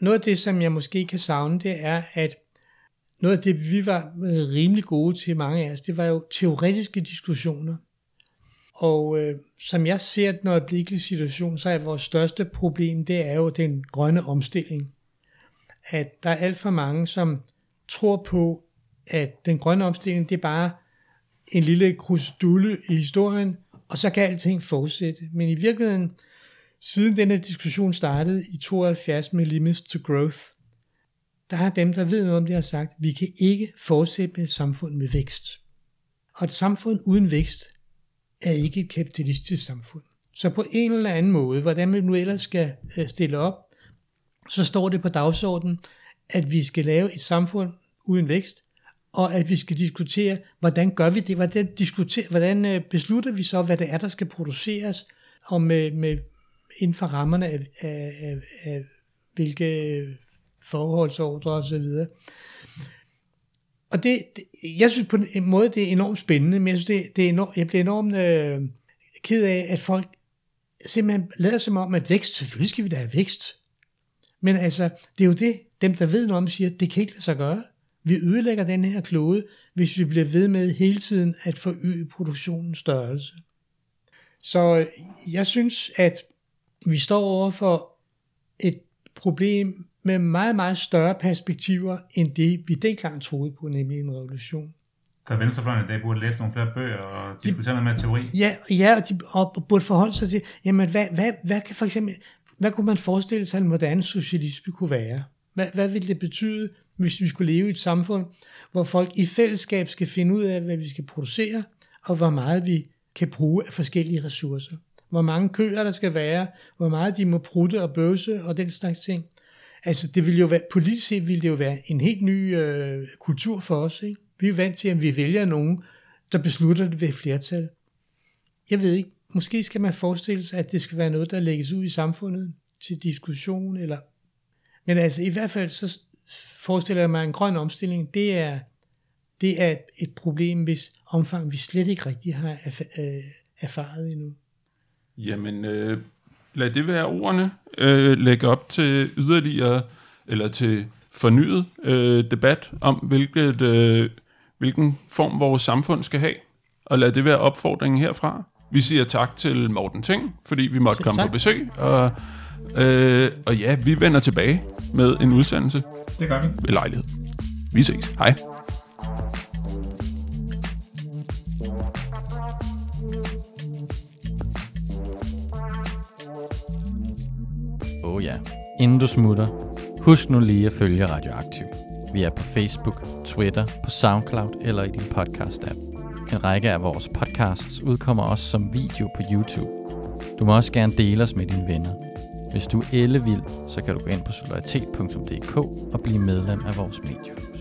Noget af det, som jeg måske kan savne, det er, at noget af det, vi var rimelig gode til, mange af os, det var jo teoretiske diskussioner. Og øh, som jeg ser den øjeblikkelige situation, så er vores største problem, det er jo den grønne omstilling. At der er alt for mange, som tror på, at den grønne omstilling, det er bare en lille krusdulle i historien, og så kan alting fortsætte. Men i virkeligheden, siden denne diskussion startede i 72 med Limits to Growth, der har dem, der ved noget om det, har sagt, vi kan ikke fortsætte med et samfund med vækst. Og et samfund uden vækst er ikke et kapitalistisk samfund. Så på en eller anden måde, hvordan vi nu ellers skal øh, stille op, så står det på dagsordenen, at vi skal lave et samfund uden vækst, og at vi skal diskutere, hvordan gør vi det, hvordan, diskutere, hvordan øh, beslutter vi så, hvad det er, der skal produceres, og med, med inden for rammerne af, af, af, af hvilke forholdsordre osv. Og det, det, jeg synes på en måde, det er enormt spændende, men jeg synes, det, det er enormt, jeg bliver enormt øh, ked af, at folk simpelthen lader som om, at vækst, selvfølgelig skal vi da have vækst. Men altså, det er jo det, dem der ved noget om, siger, det kan ikke lade sig gøre. Vi ødelægger den her klode, hvis vi bliver ved med hele tiden at forøge produktionens størrelse. Så jeg synes, at vi står over for et problem med meget, meget større perspektiver, end det vi dengang troede på, nemlig en revolution. Så venstrefløjen i dag burde læse nogle flere bøger og diskutere noget mere teori. Ja, ja og de og burde forholde sig til, jamen hvad, hvad, hvad kan for eksempel, hvad kunne man forestille sig, at en moderne socialisme kunne være? Hvad, hvad ville det betyde, hvis vi skulle leve i et samfund, hvor folk i fællesskab skal finde ud af, hvad vi skal producere, og hvor meget vi kan bruge af forskellige ressourcer? Hvor mange køer der skal være, hvor meget de må prutte og bøse og den slags ting. Altså det vil jo være, politisk set ville det jo være en helt ny øh, kultur for os. Ikke? Vi er vant til, at vi vælger nogen, der beslutter det ved flertal. Jeg ved ikke, måske skal man forestille sig, at det skal være noget, der lægges ud i samfundet til diskussion. Eller... Men altså i hvert fald, så forestiller jeg mig, at en grøn omstilling, det er, det er et problem, hvis omfang vi slet ikke rigtig har erfaret endnu. Jamen, øh, lad det være ordene. Øh, lægge op til yderligere, eller til fornyet øh, debat om, hvilket, øh, hvilken form vores samfund skal have. Og lad det være opfordringen herfra. Vi siger tak til Morten Ting, fordi vi måtte Selv komme tak. på besøg. Og, øh, og ja, vi vender tilbage med en udsendelse Det gør vi. ved lejlighed. Vi ses. Hej. Oh ja. Inden du smutter, husk nu lige at følge Radioaktiv. Vi er på Facebook, Twitter, på SoundCloud eller i din podcast-app. En række af vores podcasts udkommer også som video på YouTube. Du må også gerne dele os med dine venner. Hvis du er ellevild, så kan du gå ind på solidaritet.dk og blive medlem af vores medie.